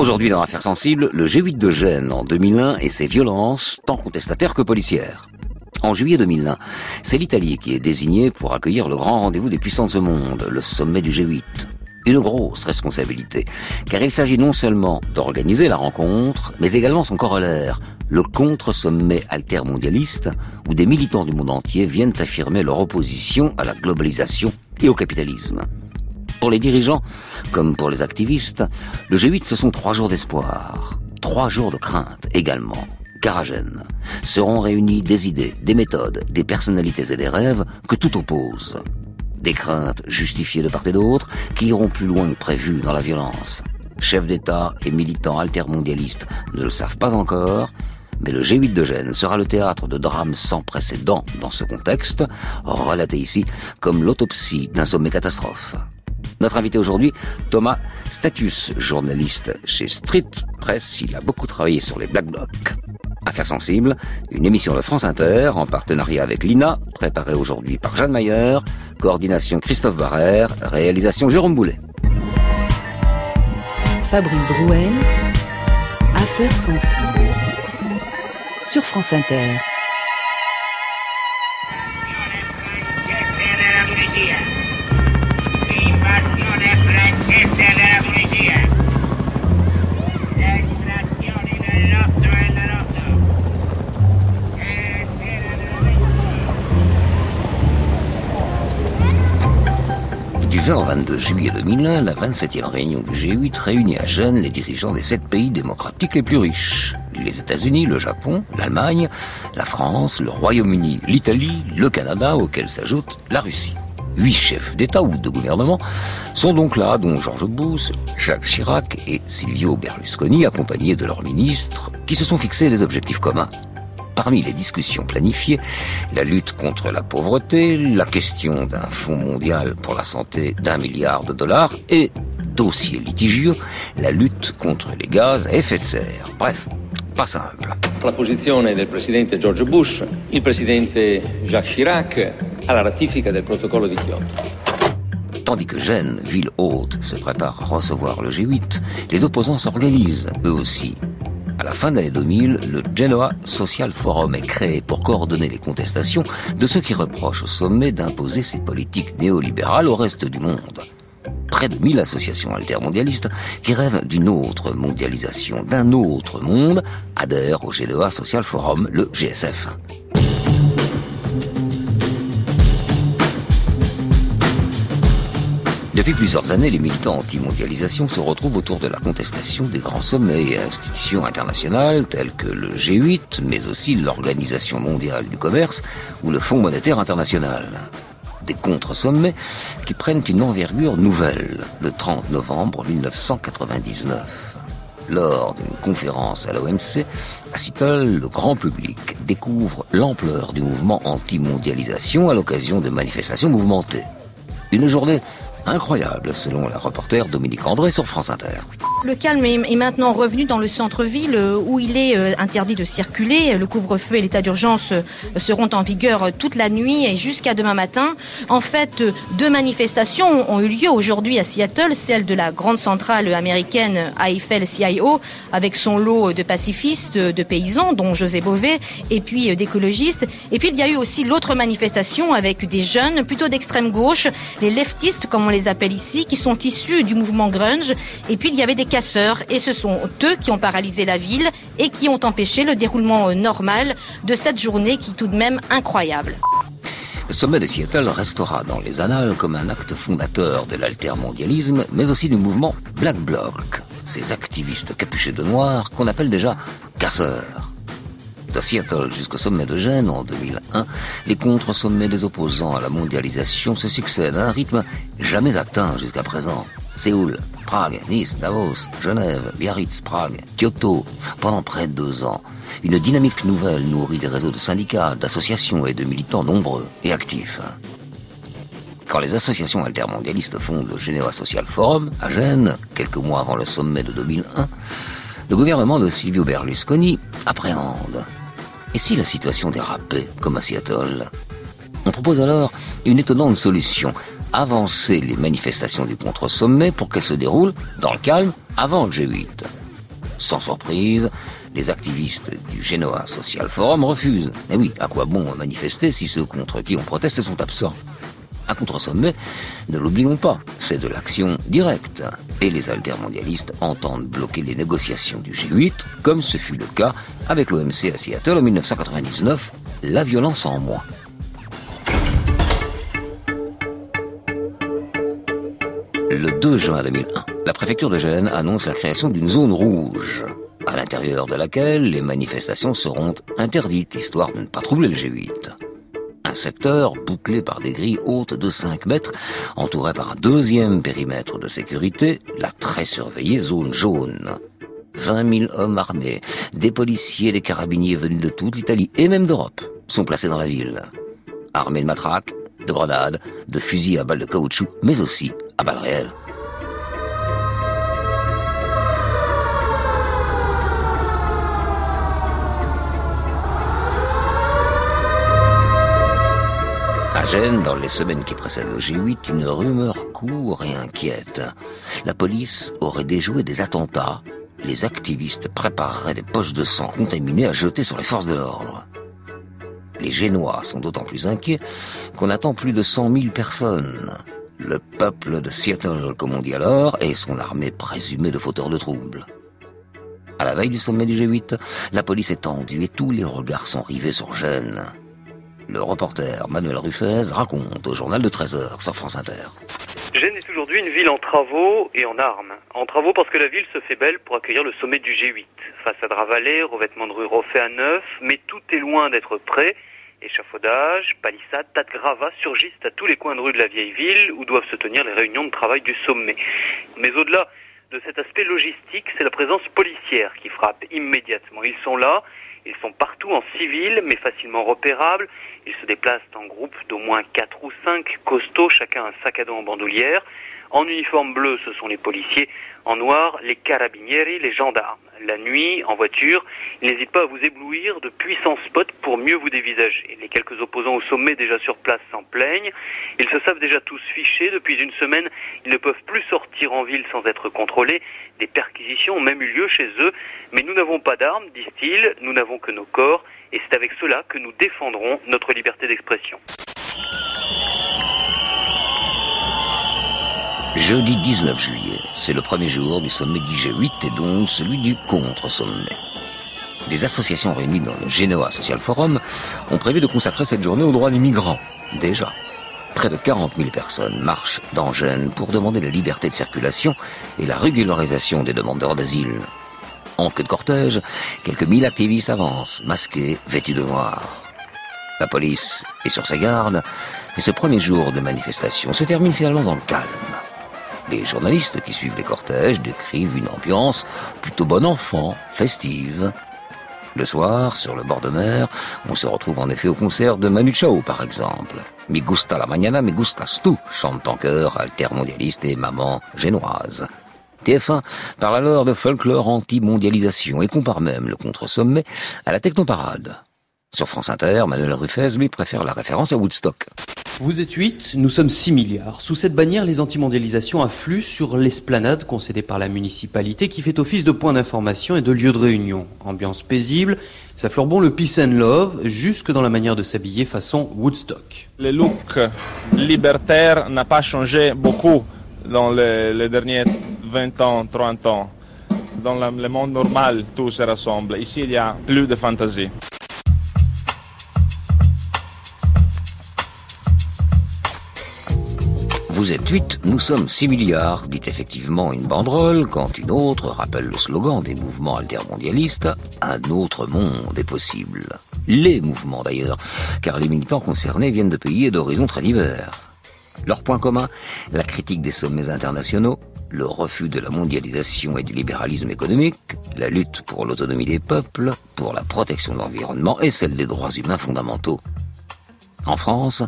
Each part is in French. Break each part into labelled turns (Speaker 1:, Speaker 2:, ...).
Speaker 1: Aujourd'hui dans Affaires sensibles, le G8 de Gênes en 2001 et ses violences, tant contestataires que policières. En juillet 2001, c'est l'Italie qui est désignée pour accueillir le grand rendez-vous des puissances au monde, le sommet du G8. Une grosse responsabilité, car il s'agit non seulement d'organiser la rencontre, mais également son corollaire, le contre-sommet altermondialiste, où des militants du monde entier viennent affirmer leur opposition à la globalisation et au capitalisme. Pour les dirigeants, comme pour les activistes, le G8 ce sont trois jours d'espoir, trois jours de crainte également. Car à Gênes seront réunis des idées, des méthodes, des personnalités et des rêves que tout oppose. Des craintes justifiées de part et d'autre qui iront plus loin que prévu dans la violence. Chefs d'État et militants altermondialistes ne le savent pas encore, mais le G8 de Gênes sera le théâtre de drames sans précédent dans ce contexte, relaté ici comme l'autopsie d'un sommet catastrophe. Notre invité aujourd'hui, Thomas Status, journaliste chez Street Press. Il a beaucoup travaillé sur les Black Blocs. Affaires sensibles, une émission de France Inter en partenariat avec l'INA, préparée aujourd'hui par Jeanne Mayer, coordination Christophe Barrère, réalisation Jérôme Boulet.
Speaker 2: Fabrice Drouel, Affaires sensibles, sur France Inter.
Speaker 1: 20 au 22 juillet 2001, la 27e réunion du G8 réunit à Gênes les dirigeants des sept pays démocratiques les plus riches. Les États-Unis, le Japon, l'Allemagne, la France, le Royaume-Uni, l'Italie, le Canada, auquel s'ajoute la Russie. Huit chefs d'État ou de gouvernement sont donc là, dont Georges Bush, Jacques Chirac et Silvio Berlusconi, accompagnés de leurs ministres, qui se sont fixés des objectifs communs. Parmi les discussions planifiées, la lutte contre la pauvreté, la question d'un fonds mondial pour la santé d'un milliard de dollars et, dossier litigieux, la lutte contre les gaz à effet de serre. Bref, pas simple.
Speaker 3: La posizione del presidente George Bush, il presidente Jacques Chirac alla ratifica del protocollo di Kyoto.
Speaker 1: Tandis que Gênes, ville haute, se prépare à recevoir le G8, les opposants s'organisent, eux aussi. À la fin de l'année 2000, le Genoa Social Forum est créé pour coordonner les contestations de ceux qui reprochent au sommet d'imposer ses politiques néolibérales au reste du monde. Près de 1000 associations altermondialistes qui rêvent d'une autre mondialisation, d'un autre monde, adhèrent au Genoa Social Forum, le GSF. Depuis plusieurs années, les militants anti-mondialisation se retrouvent autour de la contestation des grands sommets et institutions internationales telles que le G8, mais aussi l'Organisation mondiale du commerce ou le Fonds monétaire international. Des contre-sommets qui prennent une envergure nouvelle le 30 novembre 1999. Lors d'une conférence à l'OMC, à Seattle, le grand public découvre l'ampleur du mouvement anti-mondialisation à l'occasion de manifestations mouvementées. Une journée incroyable, selon la reporter Dominique André sur France Inter.
Speaker 4: Le calme est maintenant revenu dans le centre-ville où il est euh, interdit de circuler. Le couvre-feu et l'état d'urgence euh, seront en vigueur toute la nuit et jusqu'à demain matin. En fait, deux manifestations ont eu lieu aujourd'hui à Seattle, celle de la grande centrale américaine AFL-CIO avec son lot de pacifistes, de paysans, dont José Bové, et puis d'écologistes. Et puis il y a eu aussi l'autre manifestation avec des jeunes, plutôt d'extrême gauche, les leftistes comme on les appelle ici, qui sont issus du mouvement grunge. Et puis il y avait des casseurs et ce sont eux qui ont paralysé la ville et qui ont empêché le déroulement normal de cette journée qui est tout de même incroyable.
Speaker 1: Le sommet de Seattle restera dans les annales comme un acte fondateur de l'altermondialisme, mais aussi du mouvement Black Bloc, ces activistes capuchés de noir qu'on appelle déjà casseurs. De Seattle jusqu'au sommet de Gênes en 2001, les contre-sommets des opposants à la mondialisation se succèdent à un rythme jamais atteint jusqu'à présent. Séoul, Prague, Nice, Davos, Genève, Biarritz, Prague, Kyoto, pendant près de deux ans. Une dynamique nouvelle nourrit des réseaux de syndicats, d'associations et de militants nombreux et actifs. Quand les associations altermondialistes fondent le Geneva Social Forum à Gênes, quelques mois avant le sommet de 2001, le gouvernement de Silvio Berlusconi appréhende. Et si la situation dérapait, comme à Seattle On propose alors une étonnante solution avancer les manifestations du contre-sommet pour qu'elles se déroulent dans le calme avant le G8. Sans surprise, les activistes du Genoa Social Forum refusent. Mais oui, à quoi bon manifester si ceux contre qui on proteste sont absents? Un contre-sommet, ne l'oublions pas, c'est de l'action directe. Et les altermondialistes entendent bloquer les négociations du G8, comme ce fut le cas avec l'OMC à Seattle en 1999, la violence en moins. Le 2 juin 2001, la préfecture de Gênes annonce la création d'une zone rouge, à l'intérieur de laquelle les manifestations seront interdites, histoire de ne pas troubler le G8. Un secteur bouclé par des grilles hautes de 5 mètres, entouré par un deuxième périmètre de sécurité, la très surveillée zone jaune. 20 000 hommes armés, des policiers, des carabiniers venus de toute l'Italie et même d'Europe sont placés dans la ville. Armés de matraques, de grenades, de fusils à balles de caoutchouc, mais aussi à balles réelles. À Gênes, dans les semaines qui précèdent le G8, une rumeur court et inquiète. La police aurait déjoué des attentats. Les activistes prépareraient des poches de sang contaminées à jeter sur les forces de l'ordre. Les Génois sont d'autant plus inquiets qu'on attend plus de 100 000 personnes. Le peuple de Seattle, comme on dit alors, et son armée présumée de fauteurs de troubles. À la veille du sommet du G8, la police est tendue et tous les regards sont rivés sur Gênes. Le reporter Manuel Ruffez raconte au journal de 13h sur France Inter.
Speaker 5: Gênes est aujourd'hui une ville en travaux et en armes. En travaux parce que la ville se fait belle pour accueillir le sommet du G8. Façade ravalée, revêtement de rue refait à neuf, mais tout est loin d'être prêt. Échafaudage, palissades, tas de gravats surgissent à tous les coins de rue de la vieille ville où doivent se tenir les réunions de travail du sommet. Mais au-delà de cet aspect logistique, c'est la présence policière qui frappe immédiatement. Ils sont là, ils sont partout en civil, mais facilement repérables. Ils se déplacent en groupe d'au moins 4 ou 5 costauds, chacun un sac à dos en bandoulière. En uniforme bleu, ce sont les policiers. En noir, les carabinieri, les gendarmes. La nuit, en voiture, ils n'hésitent pas à vous éblouir de puissants spots pour mieux vous dévisager. Les quelques opposants au sommet déjà sur place s'en plaignent. Ils se savent déjà tous fichés. Depuis une semaine, ils ne peuvent plus sortir en ville sans être contrôlés. Des perquisitions ont même eu lieu chez eux. Mais nous n'avons pas d'armes, disent-ils. Nous n'avons que nos corps. Et c'est avec cela que nous défendrons notre liberté d'expression.
Speaker 1: Jeudi 19 juillet, c'est le premier jour du sommet du G8 et donc celui du contre-sommet. Des associations réunies dans le Genoa Social Forum ont prévu de consacrer cette journée aux droits des migrants. Déjà, près de 40 000 personnes marchent dans Gênes pour demander la liberté de circulation et la régularisation des demandeurs d'asile. En queue de cortège, quelques mille activistes avancent, masqués, vêtus de noir. La police est sur ses gardes, mais ce premier jour de manifestation se termine finalement dans le calme. Les journalistes qui suivent les cortèges décrivent une ambiance plutôt bon enfant, festive. Le soir, sur le bord de mer, on se retrouve en effet au concert de Manu Chao, par exemple. Mi gusta la mañana, mi gustas tu, chante en chœur altermondialiste et maman génoise. TF1 parle alors de folklore anti-mondialisation et compare même le contre-sommet à la technoparade. Sur France Inter, Manuel Ruffez, lui, préfère la référence à Woodstock.
Speaker 6: Vous êtes 8, nous sommes 6 milliards. Sous cette bannière, les antimondialisations affluent sur l'esplanade concédée par la municipalité qui fait office de point d'information et de lieu de réunion. Ambiance paisible, ça fleure bon le peace and love, jusque dans la manière de s'habiller façon Woodstock.
Speaker 7: Le look libertaire n'a pas changé beaucoup dans les, derniers 20 ans, 30 ans. Dans le monde normal, tout se rassemble. Ici, il y a plus de fantaisie.
Speaker 1: Vous êtes 8, nous sommes 6 milliards, dit effectivement une banderole, quand une autre rappelle le slogan des mouvements altermondialistes, un autre monde est possible. Les mouvements d'ailleurs, car les militants concernés viennent de pays et d'horizons très divers. Leur point commun, la critique des sommets internationaux, le refus de la mondialisation et du libéralisme économique, la lutte pour l'autonomie des peuples, pour la protection de l'environnement et celle des droits humains fondamentaux. En France,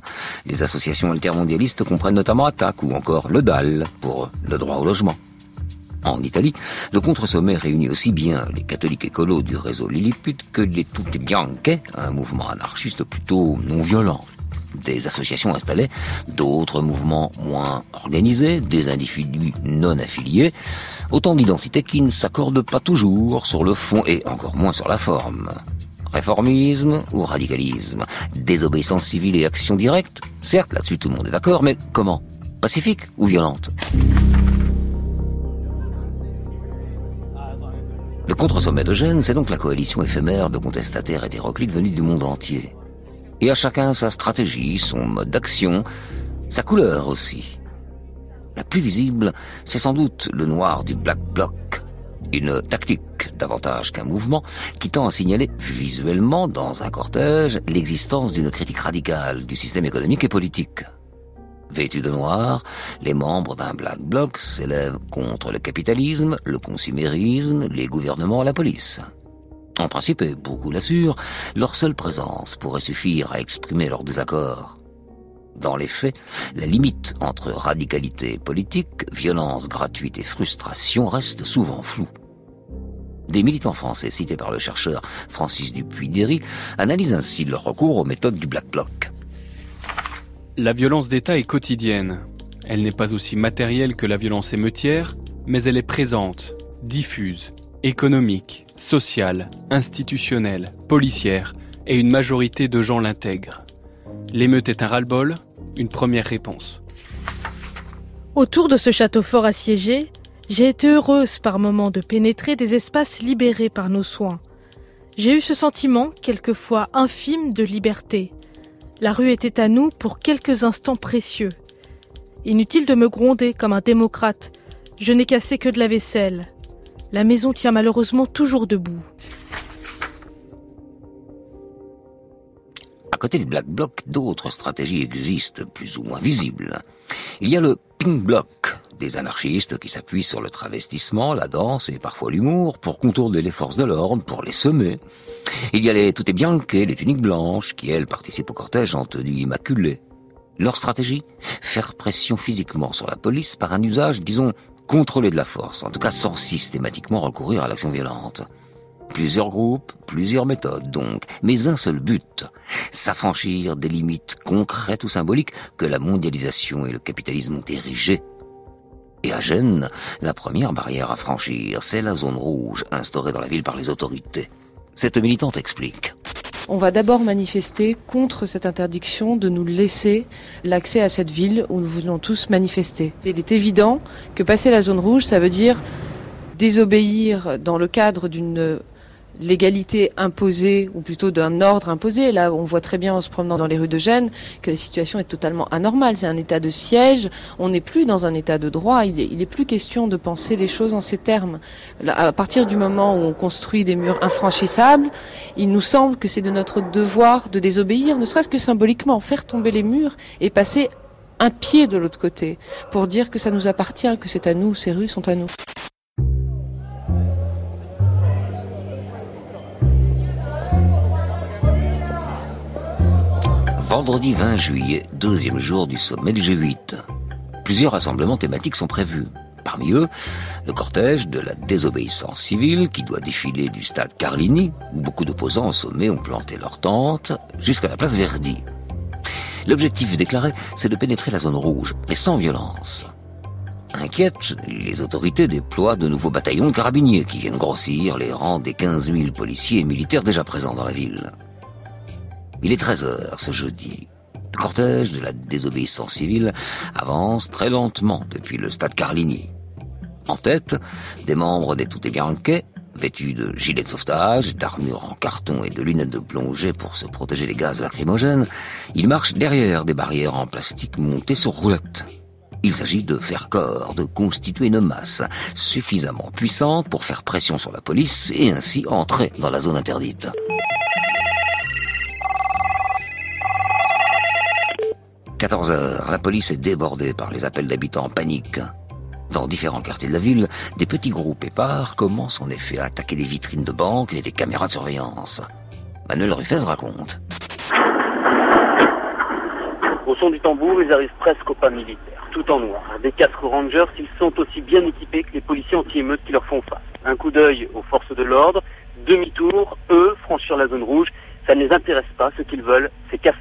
Speaker 1: les associations altermondialistes comprennent notamment ATTAC ou encore le DAL pour le droit au logement. En Italie, le contre-sommet réunit aussi bien les catholiques écolos du réseau Lilliput que les Tutti Bianche, un mouvement anarchiste plutôt non violent. Des associations installées, d'autres mouvements moins organisés, des individus non affiliés, Autant d'identités qui ne s'accordent pas toujours sur le fond et encore moins sur la forme. Réformisme ou radicalisme Désobéissance civile et action directe Certes, là-dessus tout le monde est d'accord, mais comment? Pacifique ou violente? Le contre-sommet de Gênes, c'est donc la coalition éphémère de contestataires hétéroclites venus du monde entier. Et à chacun sa stratégie, son mode d'action, sa couleur aussi. La plus visible, c'est sans doute le noir du Black Bloc, une tactique davantage qu'un mouvement qui tend à signaler visuellement dans un cortège l'existence d'une critique radicale du système économique et politique. Vêtus de noir, les membres d'un Black Bloc s'élèvent contre le capitalisme, le consumérisme, les gouvernements et la police. En principe, et beaucoup l'assurent, leur seule présence pourrait suffire à exprimer leur désaccord. Dans les faits, la limite entre radicalité politique, violence gratuite et frustration reste souvent floue. Des militants français cités par le chercheur Francis Dupuy-Derry analysent ainsi leur recours aux méthodes du Black Bloc.
Speaker 8: La violence d'État est quotidienne. Elle n'est pas aussi matérielle que la violence émeutière, mais elle est présente, diffuse, économique, sociale, institutionnelle, policière, et une majorité de gens l'intègrent. L'émeute est un ras-le-bol, une première réponse.
Speaker 9: Autour de ce château fort assiégé, j'ai été heureuse par moments de pénétrer des espaces libérés par nos soins. J'ai eu ce sentiment, quelquefois infime, de liberté, la rue était à nous pour quelques instants précieux. Inutile de me gronder comme un démocrate. Je n'ai cassé que de la vaisselle. La maison tient malheureusement toujours debout.
Speaker 1: À côté du Black Bloc, d'autres stratégies existent, plus ou moins visibles. Il y a le Pink Bloc, des anarchistes qui s'appuient sur le travestissement, la danse et parfois l'humour pour contourner les forces de l'ordre, pour les semer. Il y a les Tutte Bianche, les tuniques blanches, qui elles participent au cortège en tenue immaculée. Leur stratégie? Faire pression physiquement sur la police par un usage, disons, contrôlé de la force, en tout cas sans systématiquement recourir à l'action violente. Plusieurs groupes, plusieurs méthodes donc, mais un seul but, s'affranchir des limites concrètes ou symboliques que la mondialisation et le capitalisme ont érigées et à Gênes, la première barrière à franchir, c'est la zone rouge instaurée dans la ville par les autorités. Cette militante explique.
Speaker 10: On va d'abord manifester contre cette interdiction de nous laisser l'accès à cette ville où nous voulons tous manifester. Il est évident que passer la zone rouge, ça veut dire désobéir dans le cadre d'une l'égalité imposée, ou plutôt d'un ordre imposé. Là, on voit très bien en se promenant dans les rues de Gênes que la situation est totalement anormale. C'est un état de siège. On n'est plus dans un état de droit. Il n'est est plus question de penser les choses en ces termes. à partir du moment où on construit des murs infranchissables, il nous semble que c'est de notre devoir de désobéir, ne serait-ce que symboliquement, faire tomber les murs et passer un pied de l'autre côté pour dire que ça nous appartient, que c'est à nous, ces rues sont à nous.
Speaker 1: Vendredi 20 juillet, deuxième jour du sommet du G8. Plusieurs rassemblements thématiques sont prévus. Parmi eux, le cortège de la désobéissance civile qui doit défiler du stade Carlini, où beaucoup d'opposants au sommet ont planté leurs tentes, jusqu'à la place Verdi. L'objectif déclaré, c'est de pénétrer la zone rouge, mais sans violence. Inquiètes, les autorités déploient de nouveaux bataillons de carabiniers qui viennent grossir les rangs des 15 000 policiers et militaires déjà présents dans la ville. Il est 13 heures ce jeudi. Le cortège de la désobéissance civile avance très lentement depuis le stade Carligny. En tête, des membres des Tutte Bianche, vêtus de gilets de sauvetage, d'armures en carton et de lunettes de plongée pour se protéger des gaz lacrymogènes, ils marchent derrière des barrières en plastique montées sur roulettes. Il s'agit de faire corps, de constituer une masse suffisamment puissante pour faire pression sur la police et ainsi entrer dans la zone interdite. 14 heures, la police est débordée par les appels d'habitants en panique. Dans différents quartiers de la ville, des petits groupes épars commencent en effet à attaquer des vitrines de banques et des caméras de surveillance. Manuel Ruffez raconte.
Speaker 11: Au son du tambour, ils arrivent presque au pas militaire, tout en noir. Des casques rangers, ils sont aussi bien équipés que les policiers anti-émeutes qui leur font face. Un coup d'œil aux forces de l'ordre, demi-tour, eux, franchir la zone rouge, ça ne les intéresse pas, ce qu'ils veulent, c'est casser.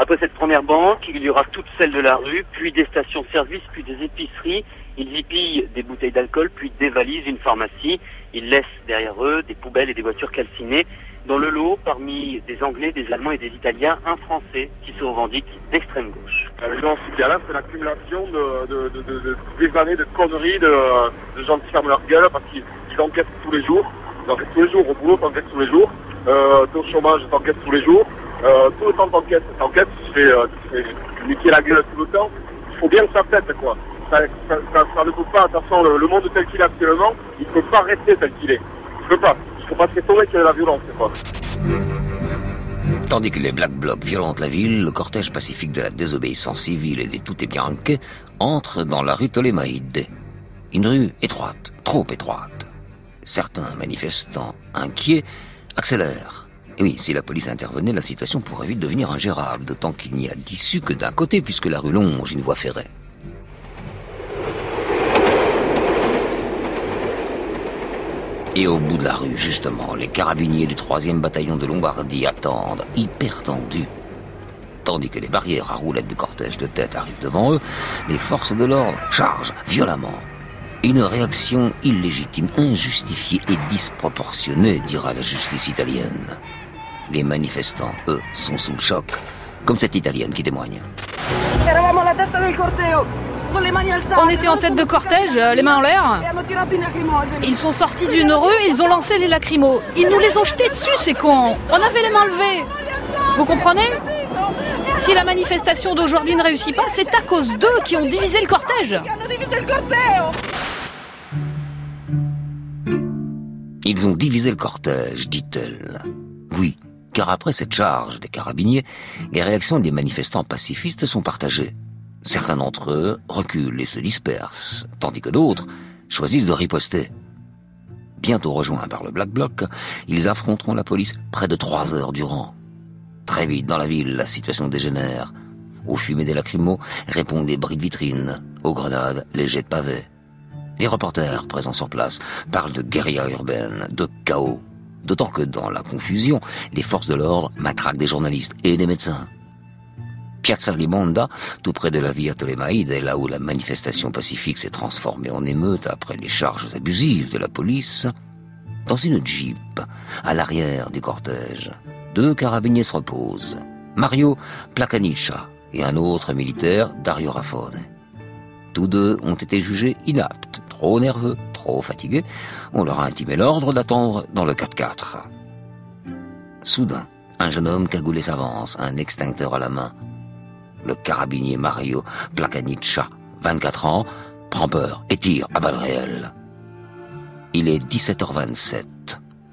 Speaker 11: Après cette première banque, il y aura toutes celles de la rue, puis des stations-service, puis des épiceries. Ils y pillent des bouteilles d'alcool, puis dévalisent une pharmacie. Ils laissent derrière eux des poubelles et des voitures calcinées. Dans le lot, parmi des Anglais, des Allemands et des Italiens, un Français qui se revendique d'extrême gauche.
Speaker 12: La violence là, c'est l'accumulation de, de, de, des années de conneries de, gens qui ferment leur gueule parce qu'ils enquêtent tous les jours. Ils enquêtent tous les jours au boulot, t'enquêtes tous les jours. Euh, au chômage, t'enquêtes tous les jours. Euh, tout le temps t'enquêtes, t'enquêtes, tu fais, euh, la gueule tout le temps. Il faut bien que ça pète, quoi. Ça, ça, ça, ne peut pas, de toute façon, le, monde tel qu'il est actuellement, il ne peut pas rester tel qu'il est. Il ne peut pas. Il faut pas s'étonner qu'il y ait la violence, quoi.
Speaker 1: Tandis que les Black Blocs violentent la ville, le cortège pacifique de la désobéissance civile et des Tutte Bianche entre dans la rue Tolemaide. Une rue étroite, trop étroite. Certains manifestants inquiets accélèrent. Oui, si la police intervenait, la situation pourrait vite devenir ingérable, d'autant qu'il n'y a d'issue que d'un côté, puisque la rue longe une voie ferrée. Et au bout de la rue, justement, les carabiniers du 3e bataillon de Lombardie attendent, hyper tendus. Tandis que les barrières à roulettes du cortège de tête arrivent devant eux, les forces de l'ordre chargent violemment. Une réaction illégitime, injustifiée et disproportionnée, dira la justice italienne. Les manifestants, eux, sont sous le choc, comme cette Italienne qui témoigne.
Speaker 13: On était en tête de cortège, euh, les mains en l'air. Ils sont sortis d'une rue, ils ont lancé les lacrymos. Ils nous les ont jetés dessus, ces cons. On avait les mains levées. Vous comprenez? Si la manifestation d'aujourd'hui ne réussit pas, c'est à cause d'eux qui ont divisé le cortège.
Speaker 1: Ils ont divisé le cortège, dit-elle. Oui, car après cette charge des carabiniers, les réactions des manifestants pacifistes sont partagées. Certains d'entre eux reculent et se dispersent, tandis que d'autres choisissent de riposter. Bientôt rejoints par le Black Bloc, ils affronteront la police près de trois heures durant. Très vite, dans la ville, la situation dégénère. Aux fumées des lacrymos répondent des bris de vitrines, aux grenades, les jets de pavés. Les reporters présents sur place parlent de guérilla urbaine, de chaos. D'autant que dans la confusion, les forces de l'ordre matraquent des journalistes et des médecins. Piazza Limonda, tout près de la Via Tolemaide, là où la manifestation pacifique s'est transformée en émeute après les charges abusives de la police. Dans une jeep, à l'arrière du cortège, deux carabiniers se reposent. Mario Placaniccia et un autre militaire, Dario Raffone. Tous deux ont été jugés inaptes, trop nerveux, trop fatigués. On leur a intimé l'ordre d'attendre dans le 4x4. Soudain, un jeune homme cagoulé s'avance, un extincteur à la main le carabinier Mario Placaniccia, 24 ans, prend peur et tire à balles réelles. Il est 17h27.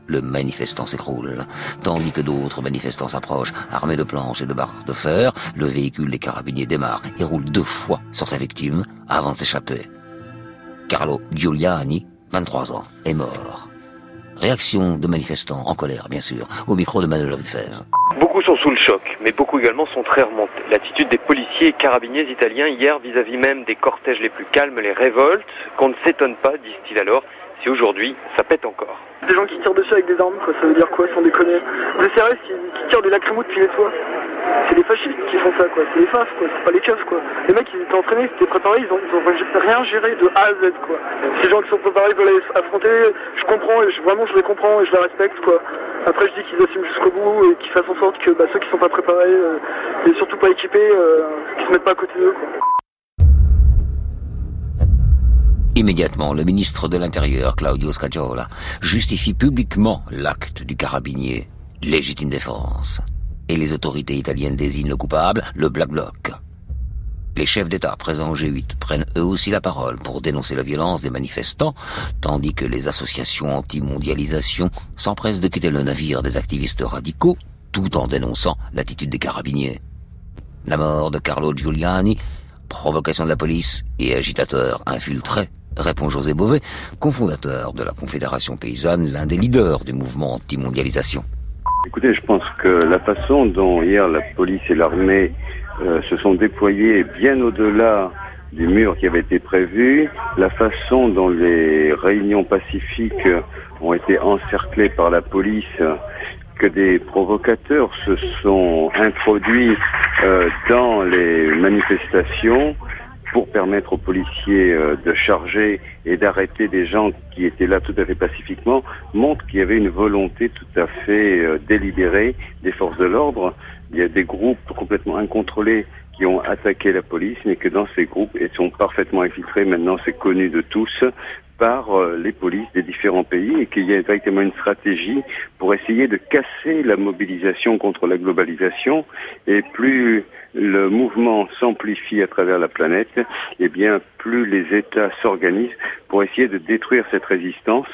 Speaker 1: Le manifestant s'écroule, tandis que d'autres manifestants s'approchent, armés de planches et de barres de fer. Le véhicule des carabiniers démarre et roule deux fois sur sa victime avant de s'échapper. Carlo Giuliani, 23 ans, est mort. Réaction de manifestants en colère, bien sûr, au micro de Manuel Buffez.
Speaker 5: Beaucoup sont sous le choc, mais beaucoup également sont très remontés. L'attitude des policiers et carabiniers italiens hier vis-à-vis même des cortèges les plus calmes les révoltes, qu'on ne s'étonne pas, disent-ils alors, si aujourd'hui ça pète encore.
Speaker 12: Des gens qui tirent dessus avec des armes, quoi, ça veut dire quoi, sans déconner? Des sérieux qui, qui tirent des lacrymos depuis les toits c'est les fascistes qui font ça, quoi. C'est les FAF, quoi. C'est pas les keufs, quoi. Les mecs, ils étaient entraînés, ils étaient préparés, ils ont, ils rien géré de A à Z, quoi. Ces gens qui sont préparés veulent aller affronter, je comprends, et vraiment, je les comprends et je les respecte, quoi. Après, je dis qu'ils assument jusqu'au bout et qu'ils fassent en sorte que bah, ceux qui sont pas préparés euh, et surtout pas équipés, euh, qu'ils se mettent pas à côté d'eux, quoi.
Speaker 1: Immédiatement, le ministre de l'Intérieur, Claudio Scagiola, justifie publiquement l'acte du carabinier. Légitime défense et les autorités italiennes désignent le coupable, le Black Bloc. Les chefs d'État présents au G8 prennent eux aussi la parole pour dénoncer la violence des manifestants, tandis que les associations anti-mondialisation s'empressent de quitter le navire des activistes radicaux, tout en dénonçant l'attitude des carabiniers. La mort de Carlo Giuliani, provocation de la police et agitateur infiltré, répond José Bové, cofondateur de la Confédération paysanne, l'un des leaders du mouvement anti-mondialisation.
Speaker 14: Écoutez, je pense que la façon dont hier la police et l'armée euh, se sont déployés bien au-delà du mur qui avait été prévu, la façon dont les réunions pacifiques ont été encerclées par la police que des provocateurs se sont introduits euh, dans les manifestations pour permettre aux policiers euh, de charger et d'arrêter des gens qui étaient là tout à fait pacifiquement, montre qu'il y avait une volonté tout à fait euh, délibérée des forces de l'ordre. Il y a des groupes complètement incontrôlés qui ont attaqué la police, mais que dans ces groupes, ils sont parfaitement infiltrés, maintenant c'est connu de tous, par euh, les polices des différents pays et qu'il y a effectivement une stratégie pour essayer de casser la mobilisation contre la globalisation et plus le mouvement s'amplifie à travers la planète, et bien plus les États s'organisent pour essayer de détruire cette résistance.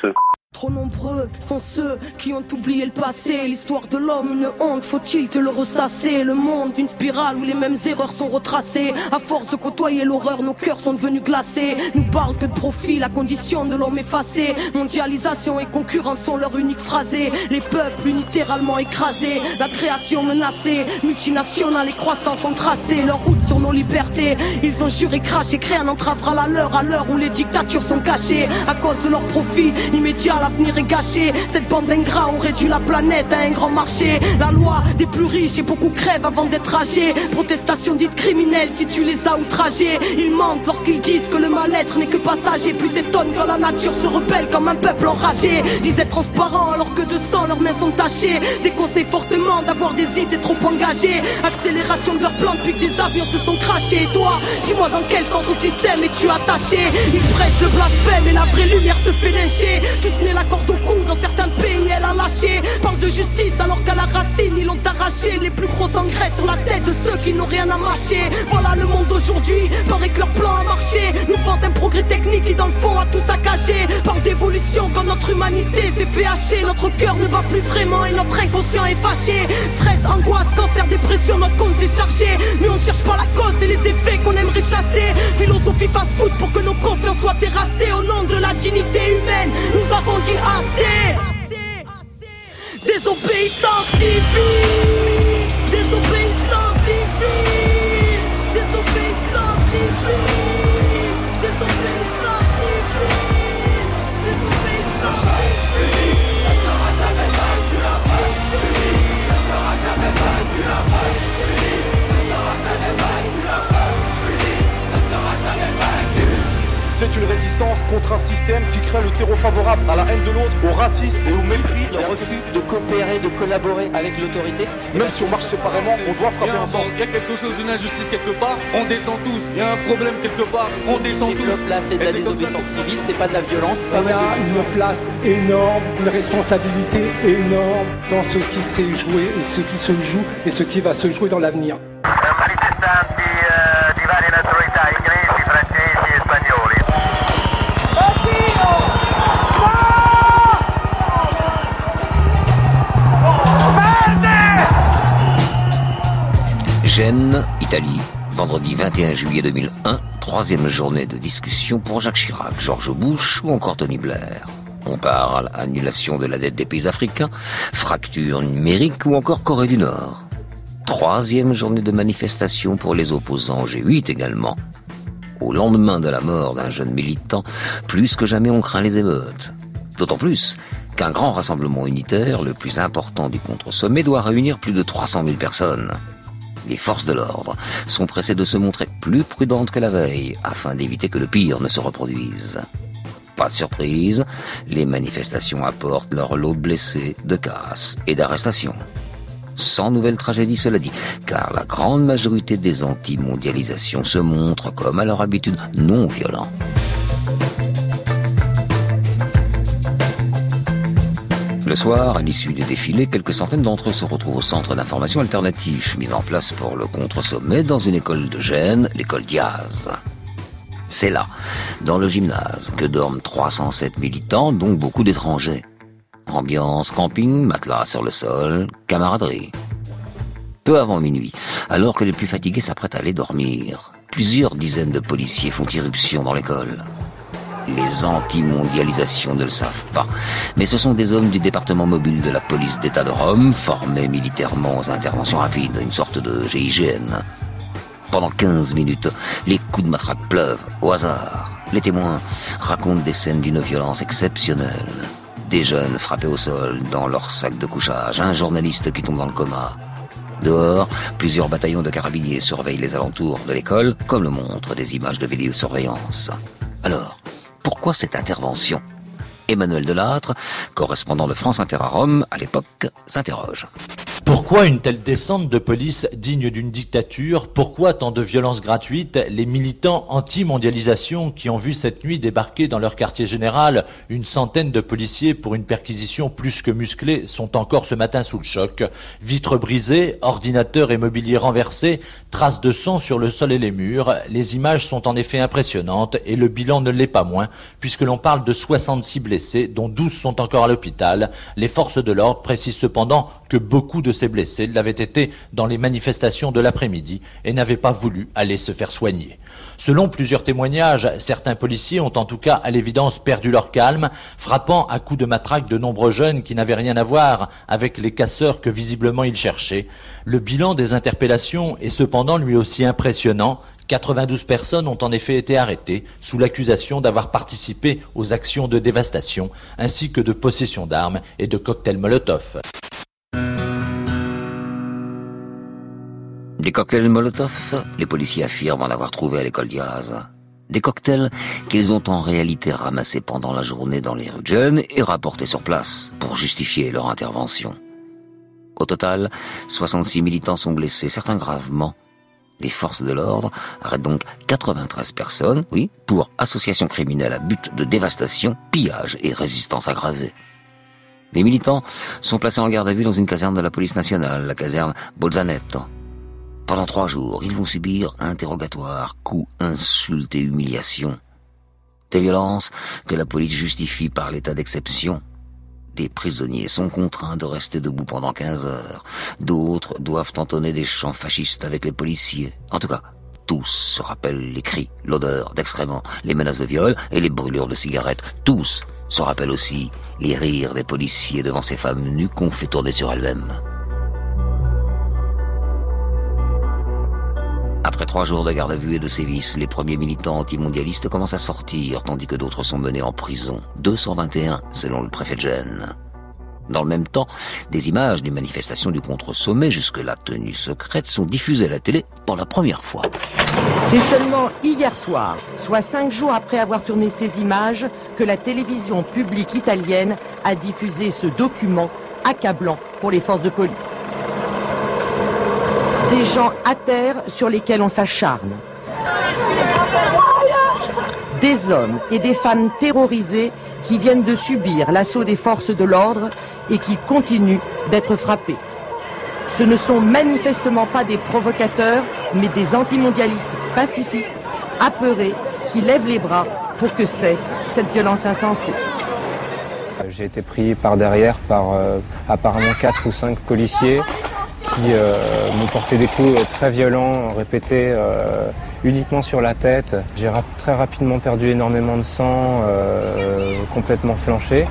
Speaker 15: Trop nombreux sont ceux qui ont oublié le passé, l'histoire de l'homme, une honte, faut-il te le ressasser? Le monde, une spirale où les mêmes erreurs sont retracées. À force de côtoyer l'horreur, nos cœurs sont devenus glacés. Nous parlent que de profit, la condition de l'homme effacé. Mondialisation et concurrence sont leur unique phrasé. Les peuples littéralement écrasés, la création menacée. Multinationales et croissance ont tracé leur route sur nos libertés. Ils ont juré, craché, créé un entravera la leur à l'heure où les dictatures sont cachées. À cause de leur profit immédiat l'avenir est gâché. Cette bande d'ingrats ont réduit la planète à un grand marché. La loi des plus riches et beaucoup crèvent avant d'être âgés. Protestation dite criminelle si tu les as outragés. Ils mentent lorsqu'ils disent que le mal-être n'est que passager. Puis s'étonnent quand la nature se rebelle comme un peuple enragé. Disait transparent alors que de sang leurs mains sont tachées. Déconseillent fortement d'avoir des idées trop engagées. Accélération de leur plan depuis que des avions se sont crachés. Et toi, dis-moi dans quel sens au système es-tu attaché? Ils prêchent le blasphème et la vraie lumière se fait. Tous la corde au cou, dans certains pays elle a lâché. Parle de justice alors qu'à la racine ils l'ont arraché. Les plus gros engrais sur la tête de ceux qui n'ont rien à mâcher. Voilà le monde d'aujourd'hui, paraît que leur plan vendent un progrès technique qui dans le fond a tout saccagé. Parle d'évolution quand notre humanité s'est fait hacher. Notre cœur ne bat plus vraiment et notre inconscient est fâché. Stress, angoisse, cancer, dépression, notre compte s'est chargé. Mais on ne cherche pas la cause et les effets qu'on aimerait chasser. Philosophie fast-food pour que nos consciences soient terrassées au nom de la dignité humaine. Nous avons dit assez. Désobéissance civile. Désobéissance
Speaker 16: C'est une résistance contre un système qui crée le terreau favorable à la haine de l'autre, au racisme et au mépris.
Speaker 17: Le refus de coopérer, de collaborer avec l'autorité.
Speaker 16: Même si on marche séparément, on doit frapper ensemble.
Speaker 18: Il y a quelque chose, une injustice quelque part, on descend tous. Il y a un problème quelque part, on descend tous.
Speaker 17: Place c'est de la désobéissance civile, c'est pas de la violence.
Speaker 19: On a une place énorme, une responsabilité énorme dans ce qui s'est joué et ce qui se joue et ce qui va se jouer dans l'avenir.
Speaker 1: Italie, vendredi 21 juillet 2001, troisième journée de discussion pour Jacques Chirac, George Bush ou encore Tony Blair. On parle annulation de la dette des pays africains, fracture numérique ou encore Corée du Nord. Troisième journée de manifestation pour les opposants G8 également. Au lendemain de la mort d'un jeune militant, plus que jamais on craint les émeutes. D'autant plus qu'un grand rassemblement unitaire, le plus important du contre-sommet, doit réunir plus de 300 000 personnes. Les forces de l'ordre sont pressées de se montrer plus prudentes que la veille afin d'éviter que le pire ne se reproduise. Pas de surprise, les manifestations apportent leur lot de blessés, de casses et d'arrestations. Sans nouvelle tragédie, cela dit, car la grande majorité des anti-mondialisations se montrent, comme à leur habitude, non violents. Le soir, à l'issue des défilés, quelques centaines d'entre eux se retrouvent au centre d'information alternatif mis en place pour le contre-sommet dans une école de Gênes, l'école Diaz. C'est là, dans le gymnase, que dorment 307 militants, dont beaucoup d'étrangers. Ambiance camping, matelas sur le sol, camaraderie. Peu avant minuit, alors que les plus fatigués s'apprêtent à aller dormir, plusieurs dizaines de policiers font irruption dans l'école. Les anti-mondialisations ne le savent pas, mais ce sont des hommes du département mobile de la police d'État de Rome, formés militairement aux interventions rapides, une sorte de GIGN. Pendant 15 minutes, les coups de matraque pleuvent, au hasard. Les témoins racontent des scènes d'une violence exceptionnelle. Des jeunes frappés au sol dans leur sac de couchage, un journaliste qui tombe dans le coma. Dehors, plusieurs bataillons de carabiniers surveillent les alentours de l'école, comme le montrent des images de vidéosurveillance. Alors, pourquoi cette intervention Emmanuel Delattre, correspondant de France Inter à Rome à l'époque, s'interroge.
Speaker 20: Pourquoi une telle descente de police digne d'une dictature? Pourquoi tant de violences gratuites? Les militants anti-mondialisation qui ont vu cette nuit débarquer dans leur quartier général une centaine de policiers pour une perquisition plus que musclée sont encore ce matin sous le choc. Vitres brisées, ordinateurs et mobilier renversés, traces de sang sur le sol et les murs. Les images sont en effet impressionnantes et le bilan ne l'est pas moins puisque l'on parle de 66 blessés dont 12 sont encore à l'hôpital. Les forces de l'ordre précisent cependant que beaucoup de ces blessés l'avaient été dans les manifestations de l'après-midi et n'avaient pas voulu aller se faire soigner. Selon plusieurs témoignages, certains policiers ont en tout cas à l'évidence perdu leur calme, frappant à coups de matraque de nombreux jeunes qui n'avaient rien à voir avec les casseurs que visiblement ils cherchaient. Le bilan des interpellations est cependant lui aussi impressionnant. 92 personnes ont en effet été arrêtées sous l'accusation d'avoir participé aux actions de dévastation ainsi que de possession d'armes et de cocktails Molotov.
Speaker 1: Des cocktails Molotov, les policiers affirment en avoir trouvé à l'école Diaz. Des cocktails qu'ils ont en réalité ramassés pendant la journée dans les rues de jeunes et rapportés sur place pour justifier leur intervention. Au total, 66 militants sont blessés, certains gravement. Les forces de l'ordre arrêtent donc 93 personnes, oui, pour association criminelle à but de dévastation, pillage et résistance aggravée. Les militants sont placés en garde à vue dans une caserne de la police nationale, la caserne Bolzaneto. Pendant trois jours, ils vont subir interrogatoires, coups, insultes et humiliations. Des violences que la police justifie par l'état d'exception. Des prisonniers sont contraints de rester debout pendant 15 heures. D'autres doivent entonner des chants fascistes avec les policiers. En tout cas, tous se rappellent les cris, l'odeur d'excréments, les menaces de viol et les brûlures de cigarettes. Tous se rappellent aussi les rires des policiers devant ces femmes nues qu'on fait tourner sur elles-mêmes. Après trois jours de garde à vue et de sévices, les premiers militants antimondialistes commencent à sortir, tandis que d'autres sont menés en prison. 221, selon le préfet de Gênes. Dans le même temps, des images des manifestations du contre-sommet, jusque-là tenues secrètes, sont diffusées à la télé pour la première fois.
Speaker 21: C'est seulement hier soir, soit cinq jours après avoir tourné ces images, que la télévision publique italienne a diffusé ce document accablant pour les forces de police des gens à terre sur lesquels on s'acharne. Des hommes et des femmes terrorisés qui viennent de subir l'assaut des forces de l'ordre et qui continuent d'être frappés. Ce ne sont manifestement pas des provocateurs, mais des antimondialistes pacifistes, apeurés, qui lèvent les bras pour que cesse cette violence insensée.
Speaker 22: J'ai été pris par derrière par euh, apparemment quatre ou cinq policiers qui euh, m'ont porté des coups euh, très violents, répétés euh, uniquement sur la tête. J'ai très rapidement perdu énormément de sang, complètement flanché.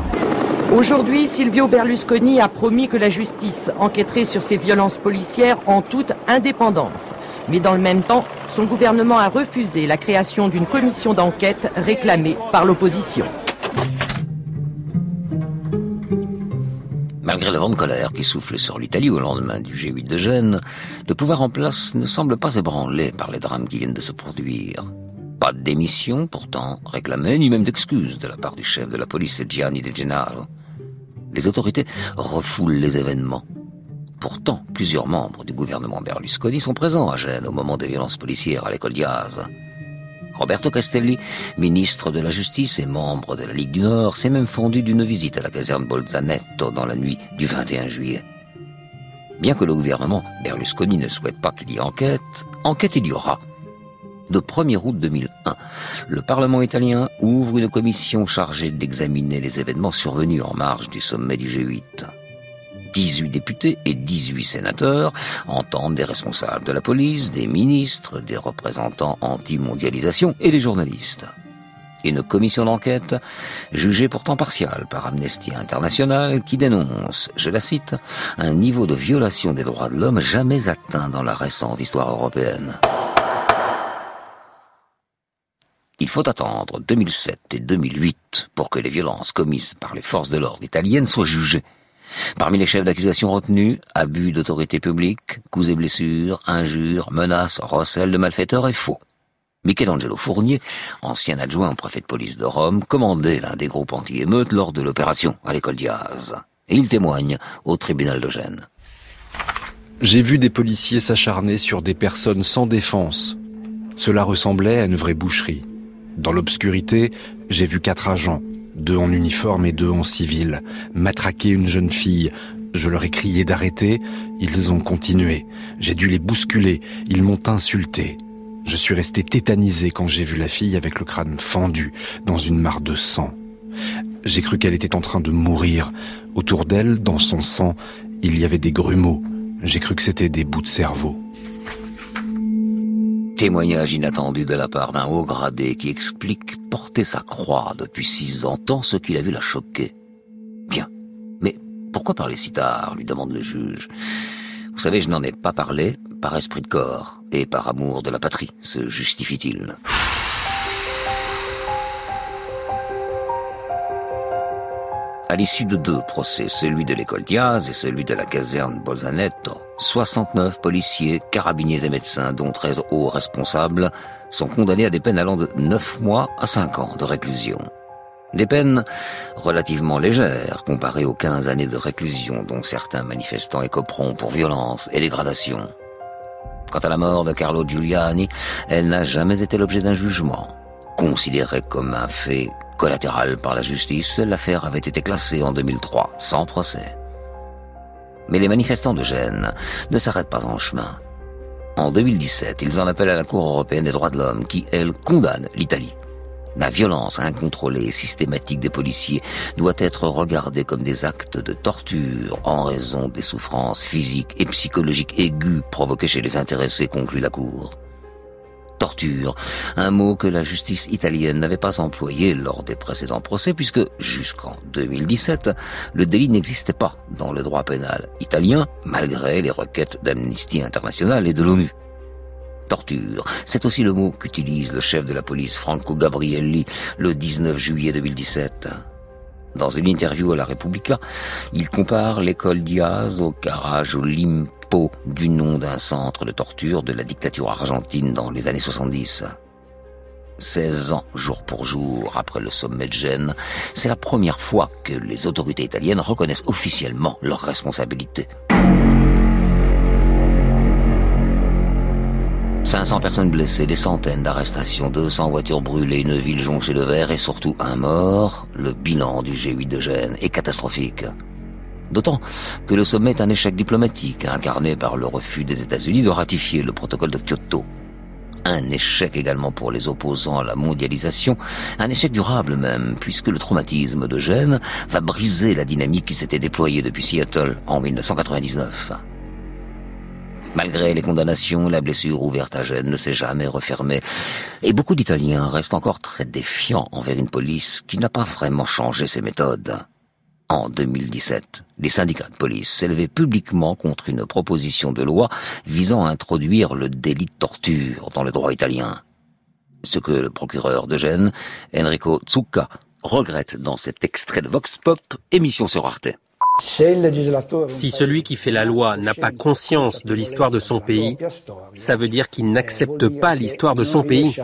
Speaker 21: Aujourd'hui, Silvio Berlusconi a promis que la justice enquêterait sur ces violences policières en toute indépendance. Mais dans le même temps, son gouvernement a refusé la création d'une commission d'enquête réclamée par l'opposition.
Speaker 1: Malgré le vent de colère qui souffle sur l'Italie au lendemain du G8 de Gênes, le pouvoir en place ne semble pas ébranlé par les drames qui viennent de se produire. Pas de démission, pourtant, réclamée, ni même d'excuses de la part du chef de la police Gianni De Gennaro. Les autorités refoulent les événements. Pourtant, plusieurs membres du gouvernement Berlusconi sont présents à Gênes au moment des violences policières à l'école Diaz. Roberto Castelli, ministre de la Justice et membre de la Ligue du Nord, s'est même fendu d'une visite à la caserne Bolzaneto dans la nuit du 21 juillet. Bien que le gouvernement Berlusconi ne souhaite pas qu'il y ait enquête, enquête il y aura. Le 1er août 2001, le Parlement italien ouvre une commission chargée d'examiner les événements survenus en marge du sommet du G8. 18 députés et 18 sénateurs entendent des responsables de la police, des ministres, des représentants anti-mondialisation et des journalistes. Une commission d'enquête, jugée pourtant partiale par Amnesty International, qui dénonce, je la cite, un niveau de violation des droits de l'homme jamais atteint dans la récente histoire européenne. Il faut attendre 2007 et 2008 pour que les violences commises par les forces de l'ordre italiennes soient jugées. Parmi les chefs d'accusation retenus, abus d'autorité publique, coups et blessures, injures, menaces, recel de malfaiteurs et faux. Michelangelo Fournier, ancien adjoint au préfet de police de Rome, commandait l'un des groupes anti-émeutes lors de l'opération à l'école Diaz. Et il témoigne au tribunal de Gênes.
Speaker 23: J'ai vu des policiers s'acharner sur des personnes sans défense. Cela ressemblait à une vraie boucherie. Dans l'obscurité, j'ai vu quatre agents, deux en uniforme et deux en civil, matraquer une jeune fille. Je leur ai crié d'arrêter, ils ont continué. J'ai dû les bousculer, ils m'ont insulté. Je suis resté tétanisé quand j'ai vu la fille avec le crâne fendu dans une mare de sang. J'ai cru qu'elle était en train de mourir. Autour d'elle, dans son sang, il y avait des grumeaux. J'ai cru que c'était des bouts de cerveau.
Speaker 1: Témoignage inattendu de la part d'un haut gradé qui explique porter sa croix depuis six ans, tant ce qu'il a vu la choquer. Bien. Mais pourquoi parler si tard lui demande le juge. Vous savez, je n'en ai pas parlé par esprit de corps et par amour de la patrie, se justifie-t-il. À l'issue de deux procès, celui de l'école Diaz et celui de la caserne Bolzaneto, 69 policiers, carabiniers et médecins, dont 13 hauts responsables, sont condamnés à des peines allant de 9 mois à 5 ans de réclusion. Des peines relativement légères comparées aux 15 années de réclusion dont certains manifestants écoperont pour violence et dégradation. Quant à la mort de Carlo Giuliani, elle n'a jamais été l'objet d'un jugement. Considérée comme un fait collatéral par la justice, l'affaire avait été classée en 2003, sans procès. Mais les manifestants de Gênes ne s'arrêtent pas en chemin. En 2017, ils en appellent à la Cour européenne des droits de l'homme qui, elle, condamne l'Italie. La violence incontrôlée et systématique des policiers doit être regardée comme des actes de torture en raison des souffrances physiques et psychologiques aiguës provoquées chez les intéressés, conclut la Cour torture, un mot que la justice italienne n'avait pas employé lors des précédents procès puisque jusqu'en 2017, le délit n'existait pas dans le droit pénal italien malgré les requêtes d'Amnesty International et de l'ONU. Torture, c'est aussi le mot qu'utilise le chef de la police Franco Gabrielli le 19 juillet 2017. Dans une interview à la Repubblica, il compare l'école Diaz au Carrage Du nom d'un centre de torture de la dictature argentine dans les années 70. 16 ans jour pour jour après le sommet de Gênes, c'est la première fois que les autorités italiennes reconnaissent officiellement leurs responsabilités. 500 personnes blessées, des centaines d'arrestations, 200 voitures brûlées, une ville jonchée de verre et surtout un mort, le bilan du G8 de Gênes est catastrophique. D'autant que le sommet est un échec diplomatique incarné par le refus des États-Unis de ratifier le protocole de Kyoto. Un échec également pour les opposants à la mondialisation, un échec durable même, puisque le traumatisme de Gênes va briser la dynamique qui s'était déployée depuis Seattle en 1999. Malgré les condamnations, la blessure ouverte à Gênes ne s'est jamais refermée. Et beaucoup d'Italiens restent encore très défiants envers une police qui n'a pas vraiment changé ses méthodes. En 2017, les syndicats de police s'élevaient publiquement contre une proposition de loi visant à introduire le délit de torture dans le droit italien. Ce que le procureur de Gênes, Enrico Zucca, regrette dans cet extrait de Vox Pop, émission sur Arte.
Speaker 24: Si celui qui fait la loi n'a pas conscience de l'histoire de son pays, ça veut dire qu'il n'accepte pas l'histoire de son pays.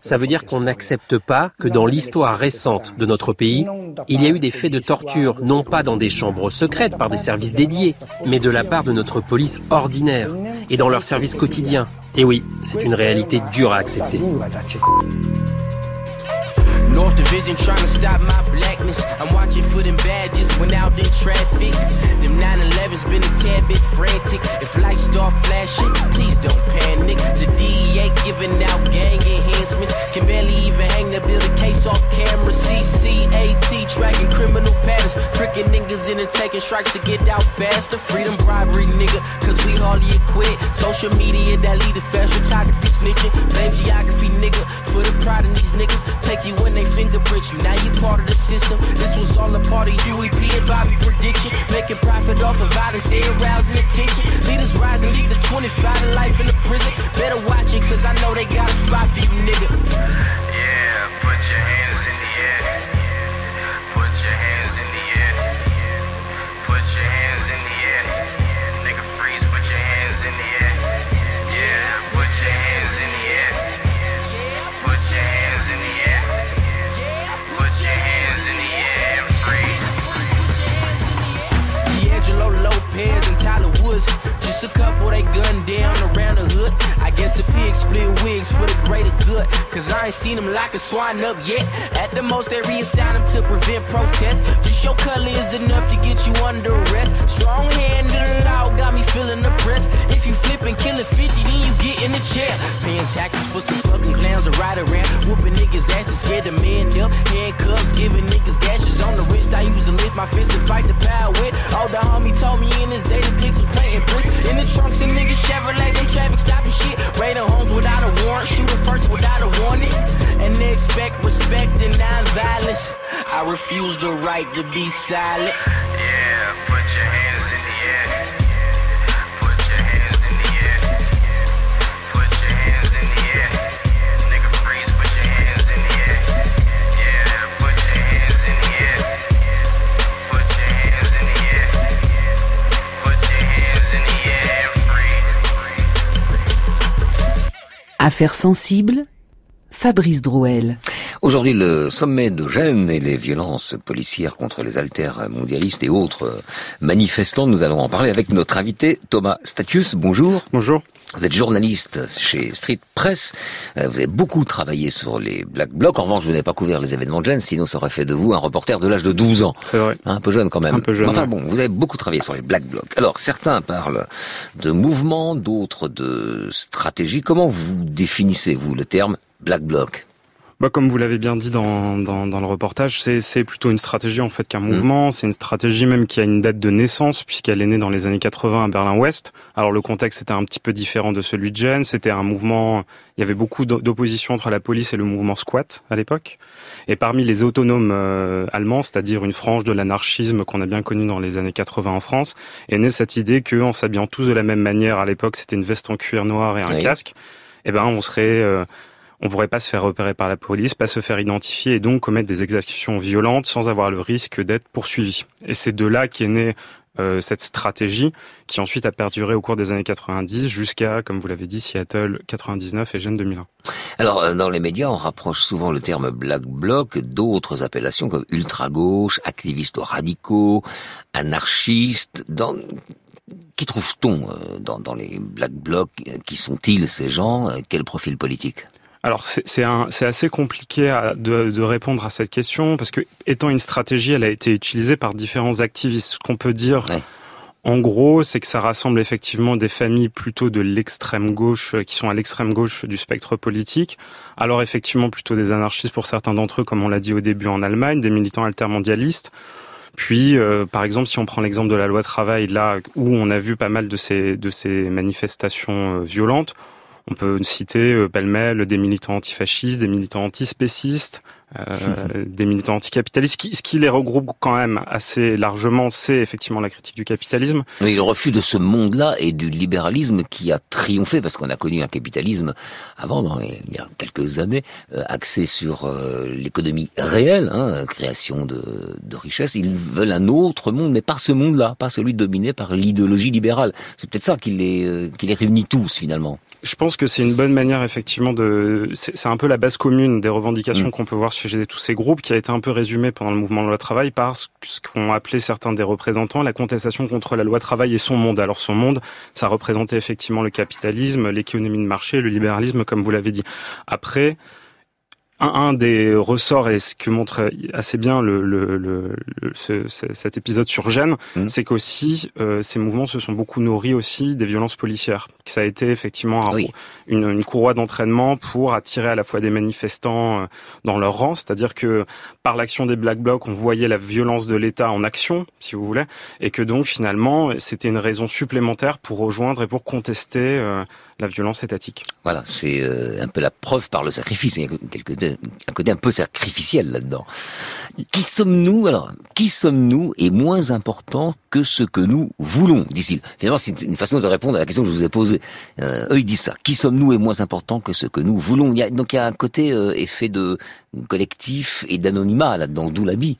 Speaker 24: Ça veut dire qu'on n'accepte pas que dans l'histoire récente de notre pays, il y a eu des faits de torture, non pas dans des chambres secrètes par des services dédiés, mais de la part de notre police ordinaire et dans leur service quotidien. Et oui, c'est une réalité dure à accepter.
Speaker 25: North Division trying to stop my blackness. I'm watching for them badges when out in traffic. Them 911's been a tad bit frantic. If lights start flashing, please don't panic. The DEA giving out gang enhancements. Can barely even hang the build a case off camera. CCAT tracking criminal patterns. Tricking niggas into taking strikes to get out faster. Freedom bribery, nigga, cause we hardly equip. Social media that lead to fast photography snitching. Blame geography, nigga, for the pride in these niggas. Take you when they fingerprint you. Now you part of the system. This was all a part of Huey P and Bobby prediction. Making profit off of violence, they arousing attention. Leaders rising, lead the 25 to life in the prison. Better watch it, cause I know they got a spot for you, nigga.
Speaker 26: Yeah, put your hands
Speaker 25: Just a couple they gunned down around the hood. I guess the pigs split wigs for the greater good. Cause I ain't seen them lock a swine up yet. At the most, they reassign them to prevent protests. Just your color is enough to get you under arrest. Strong hand to the law got me feeling oppressed. If you flip and kill it 50, then you get in the chair. Paying taxes for some fucking clowns to ride around. Whooping niggas' asses, scared to man up. Handcuffs, giving niggas gashes on the wrist. I used to lift my fist and fight the power with. Oh, the homie told me in his day the dicks was bricks. In the trunks of niggas Chevrolet, them traffic stopping shit. Raiding homes without a warrant, shooting first without a warning. And they expect respect and non-violence. I refuse the right to be silent.
Speaker 26: Yeah,
Speaker 27: Affaires sensibles, Fabrice Drouel.
Speaker 1: Aujourd'hui, le sommet de Gênes et les violences policières contre les altères mondialistes et autres manifestants, nous allons en parler avec notre invité Thomas Statius. Bonjour.
Speaker 28: Bonjour.
Speaker 1: Vous êtes journaliste chez Street Press. Euh, Vous avez beaucoup travaillé sur les Black Blocs. En revanche, vous n'avez pas couvert les événements de Gênes, sinon ça aurait fait de vous un reporter de l'âge de 12 ans.
Speaker 28: C'est vrai.
Speaker 1: Un peu jeune quand même.
Speaker 28: Un peu jeune,
Speaker 1: Enfin bon, vous avez beaucoup travaillé sur les Black Blocs. Alors, certains parlent de mouvement, d'autres de stratégie. Comment vous définissez, vous, le terme Black Bloc?
Speaker 28: Bah, comme vous l'avez bien dit dans, dans, dans le reportage, c'est, plutôt une stratégie en fait qu'un mouvement. C'est une stratégie même qui a une date de naissance puisqu'elle est née dans les années 80 à Berlin-Ouest. Alors le contexte était un petit peu différent de celui de Gênes. C'était un mouvement. Il y avait beaucoup d'o- d'opposition entre la police et le mouvement squat à l'époque. Et parmi les autonomes euh, allemands, c'est-à-dire une frange de l'anarchisme qu'on a bien connue dans les années 80 en France, est née cette idée que en s'habillant tous de la même manière à l'époque, c'était une veste en cuir noir et un
Speaker 1: Oui.
Speaker 28: casque. Eh ben, on serait euh, on pourrait pas se faire repérer par la police, pas se faire identifier et donc commettre des exactions violentes sans avoir le risque d'être poursuivi. Et c'est de là qu'est née euh, cette stratégie qui ensuite a perduré au cours des années 90 jusqu'à, comme vous l'avez dit, Seattle 99 et Gênes 2001.
Speaker 1: Alors, euh, dans les médias, on rapproche souvent le terme Black Bloc d'autres appellations comme ultra-gauche, activistes radicaux, anarchistes. Qui trouve-t-on euh, dans, dans les Black Blocs Qui sont-ils ces gens? Quel profil politique?
Speaker 28: Alors c'est assez compliqué à- de, de répondre à cette question parce que étant une stratégie, elle a été utilisée par différents activistes. Ce qu'on peut dire, en gros, c'est que ça rassemble effectivement des familles plutôt de l'extrême gauche euh, qui sont à l'extrême gauche du spectre politique. Alors effectivement plutôt des anarchistes pour certains d'entre eux, comme on l'a dit au début en Allemagne, des militants altermondialistes. Puis, euh, par exemple, si on prend l'exemple de la loi travail, là où on a vu pas mal de ces de ces manifestations euh, violentes, on peut citer euh, pêle-mêle des militants antifascistes, des militants antispécistes, euh, des militants anticapitalistes. Ce qui, ce qui les regroupe quand même assez largement, c'est effectivement la critique du capitalisme.
Speaker 1: Oui, le refus de ce monde-là et du libéralisme qui a triomphé, parce qu'on a connu un capitalisme avant, dans les- il y a quelques années, euh, axé sur euh, l'économie réelle, hein, création de, de richesses. Ils veulent un autre monde, mais pas ce monde-là, pas celui dominé par l'idéologie libérale. C'est peut-être ça qui les, euh, qui les réunit tous, finalement.
Speaker 28: Je pense que c'est une bonne manière effectivement de. C'est un peu la base commune des revendications
Speaker 1: Mm.
Speaker 28: qu'on peut voir chez tous ces groupes, qui a été un peu résumée pendant le mouvement de loi travail par ce qu'ont appelé certains des représentants la contestation contre la loi travail et son monde. Alors son monde, ça représentait effectivement le capitalisme, l'économie de marché, le libéralisme, comme vous l'avez dit. Après. Un, un des ressorts et ce que montre assez bien le, le, le, le- ce- ce- cet épisode sur Gênes, c'est qu'aussi euh, ces mouvements se sont beaucoup nourris aussi des violences policières. Ça a été effectivement un- une, une courroie d'entraînement pour attirer à la fois des manifestants euh, dans leur rang, c'est-à-dire que par l'action des Black Blocs, on voyait la violence de l'État en action, si vous voulez, et que donc finalement c'était une raison supplémentaire pour rejoindre et pour contester euh, la violence étatique.
Speaker 1: Voilà, c'est euh, un peu la preuve par le sacrifice. Il y a quelques un côté un peu sacrificiel là-dedans. Qui sommes-nous? Alors Qui sommes-nous est moins important que ce que nous voulons, dit-il. Finalement, c'est une façon de répondre à la question que je vous ai posée. Euh, eux, ils disent ça. Qui sommes-nous est moins important que ce que nous voulons? Il y a, donc il y a un côté euh, effet de collectif et d'anonymat là-dedans, d'où l'habit.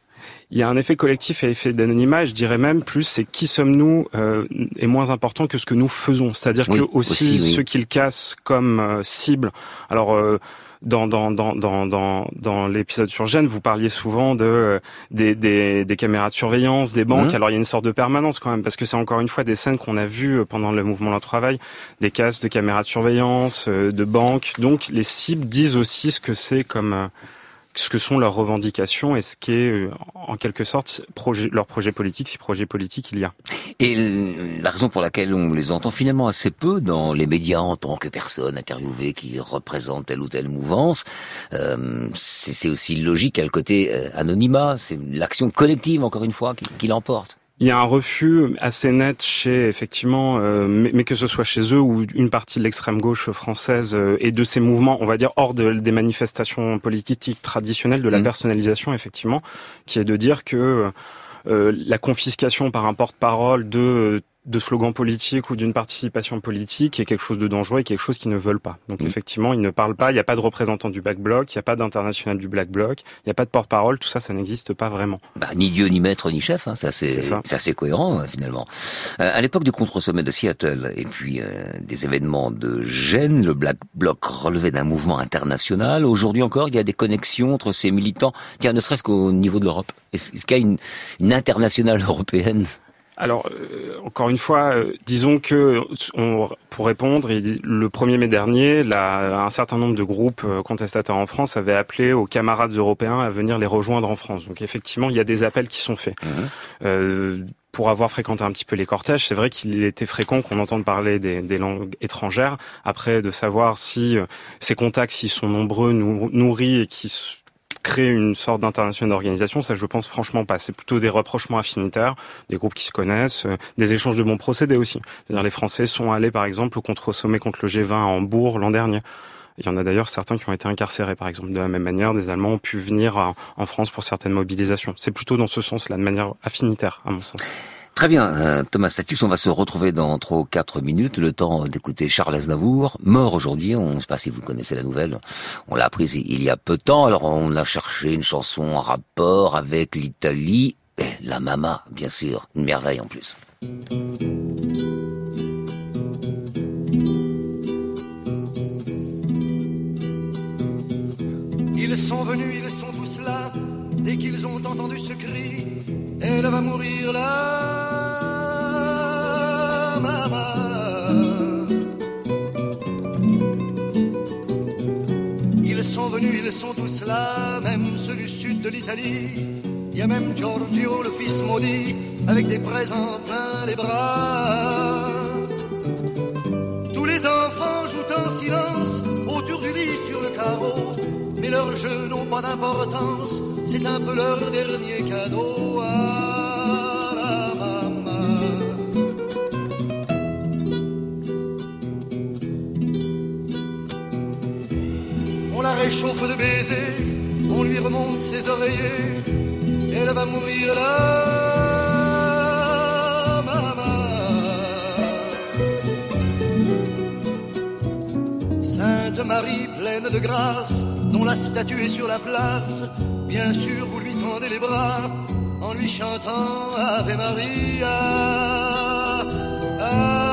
Speaker 28: Il y a un effet collectif et effet d'anonymat. Je dirais même plus, c'est qui sommes-nous euh, est moins important que ce que nous faisons. C'est-à-dire que aussi, ceux qui le cassent comme euh, cible. Alors euh, dans dans dans dans dans, dans l'épisode sur Gênes, vous parliez souvent de euh, des, des, des caméras de surveillance, des banques. Mmh. Alors il y a une sorte de permanence quand même parce que c'est encore une fois des scènes qu'on a vues pendant le mouvement de travail, des cases de caméras de surveillance, de banques. Donc les cibles disent aussi ce que c'est comme ce que sont leurs revendications et ce qui est euh, en quelque sorte projet, leur projet politique, si projet politique il y a.
Speaker 1: Et la raison pour laquelle on les entend finalement assez peu dans les médias en tant que personnes interviewées qui représentent telle ou telle mouvance, euh, c'est aussi logique à le côté euh, anonymat, c'est l'action collective encore une fois qui, qui l'emporte.
Speaker 28: Il y a un refus assez net chez effectivement, euh, mais, mais, que ce soit chez eux ou une partie de l'extrême gauche française euh, et de ces mouvements, on va dire hors de, des manifestations politiques traditionnelles, de la mmh. personnalisation effectivement, qui est de dire que euh, la confiscation par un porte-parole de de slogans politiques ou d'une participation politique est quelque chose de dangereux et quelque chose qu'ils ne veulent pas. Donc mmh. effectivement, ils ne parlent pas, il n'y a pas de représentant du Black Bloc, il n'y a pas d'international du Black Bloc, il n'y a pas de porte-parole, tout ça, ça n'existe pas vraiment.
Speaker 1: Bah, ni Dieu, ni maître, ni chef, hein, ça c'est assez cohérent euh, finalement. Euh, à l'époque du contre-sommet de Seattle et puis euh, des événements de Gênes, le Black Bloc relevait d'un mouvement international. Aujourd'hui encore, il y a des connexions entre ces militants, tiens, ne serait-ce qu'au niveau de l'Europe. Est-ce qu'il y a une, une internationale européenne?
Speaker 28: Alors, euh, encore une fois, euh, disons que on, pour répondre, le 1er mai dernier, un certain nombre de groupes euh, contestataires en France avaient appelé aux camarades européens à venir les rejoindre en France. Donc effectivement, il y a des appels qui sont faits. Mmh. pour avoir fréquenté un petit peu les cortèges, c'est vrai qu'il était fréquent qu'on entende parler des, des, langues étrangères. Après, de savoir si ces contacts, s'ils sont nombreux, nourris et qui créer une sorte d'international d'organisation, ça je pense franchement pas. C'est plutôt des rapprochements affinitaires, des groupes qui se connaissent, euh, des échanges de bons procédés aussi. C'est-à-dire les Français sont allés par exemple au contre-sommet contre le G20 à Hambourg l'an dernier. Il y en a d'ailleurs certains qui ont été incarcérés, par exemple. De la même manière, des Allemands ont pu venir en France pour certaines mobilisations. C'est plutôt dans ce sens-là, de manière affinitaire, à mon sens.
Speaker 1: Très bien, euh, Thomas Status, on va se retrouver dans trois ou quatre minutes, le temps d'écouter Charles Aznavour, mort aujourd'hui, on ne sait pas si vous connaissez la nouvelle, on l'a apprise il y a peu de temps, alors on a cherché une chanson en rapport avec l'Italie, la Mama, bien sûr, une merveille en plus.
Speaker 29: Ils sont venus, ils sont tous là, dès qu'ils ont entendu ce cri, elle va mourir là, maman. Ils sont venus, ils sont tous là, même ceux du sud de l'Italie. Il y a même Giorgio, le fils maudit, avec des présents plein les bras. Tous les enfants jouent en silence autour du lit sur le carreau mais leurs jeux n'ont pas d'importance, c'est un peu leur dernier cadeau à la maman. On la réchauffe de baisers, on lui remonte ses oreillers, elle va mourir là. Marie pleine de grâce, dont la statue est sur la place. Bien sûr, vous lui tendez les bras en lui chantant Ave Maria. Ave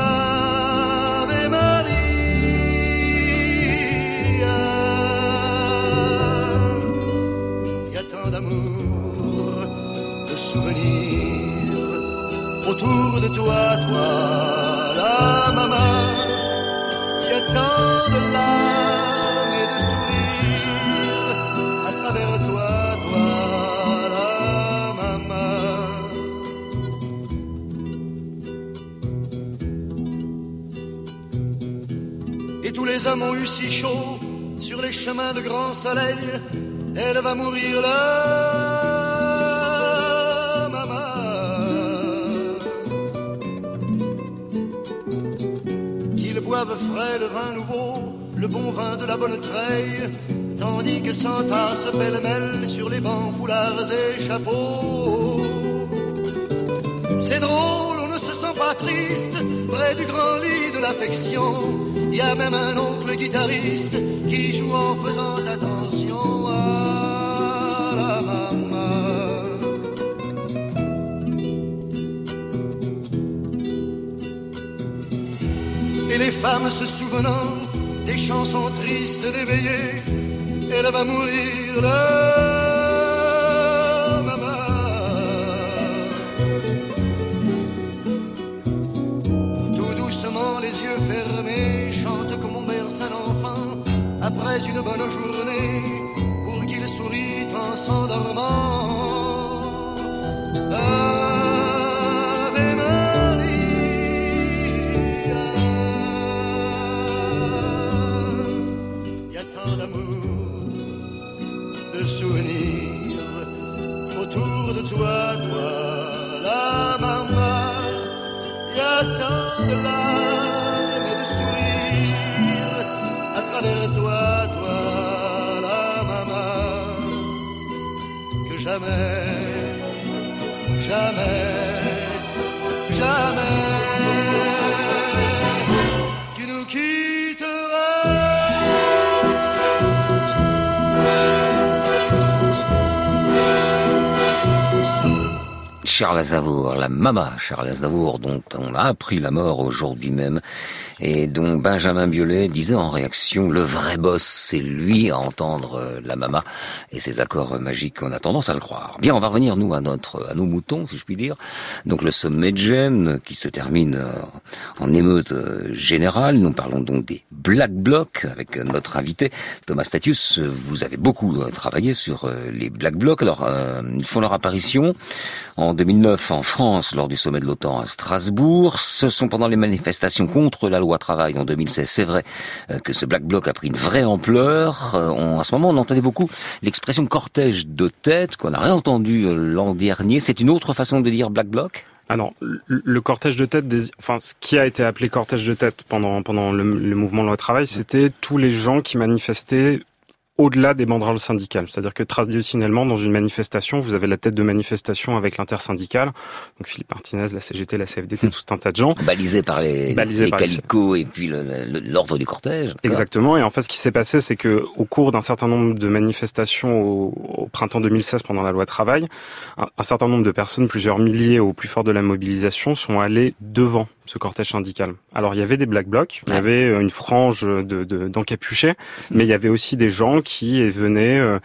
Speaker 29: si chaud sur les chemins de grand soleil, elle va mourir là, maman. Qu'ils boivent frais le vin nouveau, le bon vin de la bonne treille, tandis que s'entassent pêle-mêle sur les bancs, foulards et chapeaux. C'est drôle, on ne se sent pas triste près du grand lit de l'affection. Il y a même un oncle guitariste qui joue en faisant attention à la maman. Et les femmes se souvenant des chansons tristes d'éveiller, elle va mourir une bonne journée pour qu'il sourit en s'endormant. La
Speaker 1: mama Charles Aznavour, dont on a appris la mort aujourd'hui même, et dont Benjamin Biolay disait en réaction, le vrai boss, c'est lui à entendre euh, la mama et ses accords magiques, on a tendance à le croire. Bien, on va revenir, nous, à notre, à nos moutons, si je puis dire. Donc, le sommet de Gênes, qui se termine euh, en émeute euh, générale. Nous parlons donc des Black Blocs avec notre invité, Thomas Statius. Vous avez beaucoup travaillé sur les Black Blocs. Alors, ils font leur apparition en 2009 en France lors du sommet de l'OTAN à Strasbourg. Ce sont pendant les manifestations contre la loi travail en 2016. C'est vrai euh, que ce Black Bloc a pris une vraie ampleur. Euh, on- à ce moment, on entendait beaucoup l'expression cortège de tête qu'on n'a rien entendu euh, l'an dernier. C'est une autre façon de dire Black Bloc?
Speaker 28: Ah non, le, le cortège de tête, des, enfin ce qui a été appelé cortège de tête pendant pendant le, le mouvement loi travail, c'était tous les gens qui manifestaient au-delà des banderoles syndicales. C'est-à-dire que traditionnellement, dans une manifestation, vous avez la tête de manifestation avec l'intersyndicale, donc Philippe Martinez, la CGT, la CFDT, tout un tas de gens.
Speaker 1: Balisé par les,
Speaker 28: Balisé
Speaker 1: les
Speaker 28: par les-
Speaker 1: calicots et puis l'ordre du cortège.
Speaker 28: Exactement. Et en fait, ce qui s'est passé, c'est que au cours d'un certain nombre de manifestations au, au printemps 2016 pendant la loi travail, un, un certain nombre de personnes, plusieurs milliers au plus fort de la mobilisation, sont allés devant ce cortège syndical. Alors, il y avait des black blocs, il y avait euh, une frange de, de- d'encapuchés, mais il y avait aussi des gens qui venaient, euh,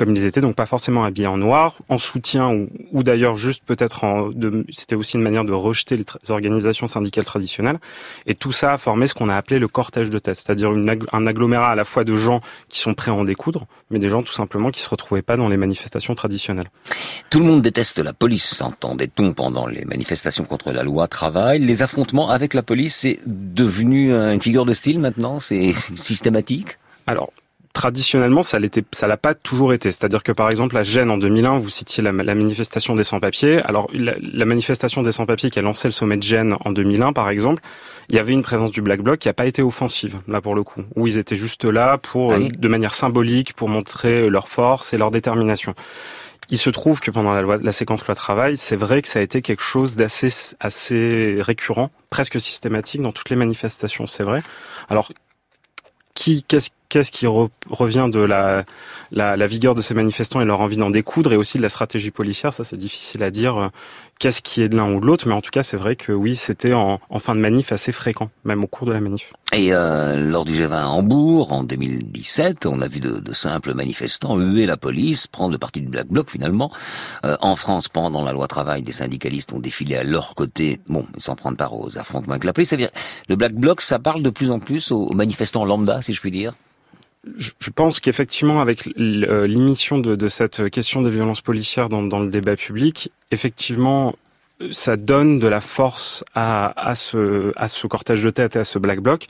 Speaker 28: comme ils étaient, donc pas forcément habillés en noir, en soutien ou, ou d'ailleurs juste peut-être en, c'était aussi une manière de rejeter les, organisations syndicales traditionnelles. Et tout ça a formé ce qu'on a appelé le cortège de tête, c'est-à-dire ag- un agglomérat à la fois de gens qui sont prêts à en découdre, mais des gens tout simplement qui se retrouvaient pas dans les manifestations traditionnelles.
Speaker 1: Tout le monde déteste la police, entendait-on pendant les manifestations contre la loi travail. Les affrontements avec la police, c'est devenu euh, une figure de style maintenant, c'est systématique?
Speaker 28: Alors, traditionnellement, ça l'était, ça l'a pas toujours été. C'est-à-dire que, par exemple, à Gênes, en 2001, vous citiez la, la manifestation des sans-papiers. Alors, la, la manifestation des sans-papiers qui a lancé le sommet de Gênes en 2001, par exemple, il y avait une présence du Black Bloc qui a pas été offensive, là, pour le coup. Où ils étaient juste là pour,
Speaker 1: Ah
Speaker 28: euh, de manière symbolique, pour montrer leur force et leur détermination. Il se trouve que pendant la, loi, la séquence loi travail, c'est vrai que ça a été quelque chose d'assez assez récurrent, presque systématique dans toutes les manifestations, c'est vrai. Alors, qui, qu'est-ce, qu'est-ce qui re- revient de la, la, la vigueur de ces manifestants et leur envie d'en découdre et aussi de la stratégie policière, ça c'est difficile à dire. euh, Qu'est-ce qui est de l'un ou de l'autre, mais en tout cas c'est vrai que oui, c'était en, en fin de manif assez fréquent, même au cours de la manif.
Speaker 1: Et euh, lors du G20 à Hambourg, en 2017, on a vu de, de simples manifestants huer la police, prendre le parti du Black Bloc finalement. Euh, en France, pendant la loi travail, des syndicalistes ont défilé à leur côté, bon, sans prendre part aux affrontements avec la police. C'est-à-dire, le Black Bloc, ça parle de plus en plus aux manifestants lambda, si je puis dire.
Speaker 28: Je pense qu'effectivement, avec euh, l'émission de, de cette question des violences policières dans, dans le débat public, effectivement, ça donne de la force à, à, ce, à ce cortège de tête et à ce black bloc.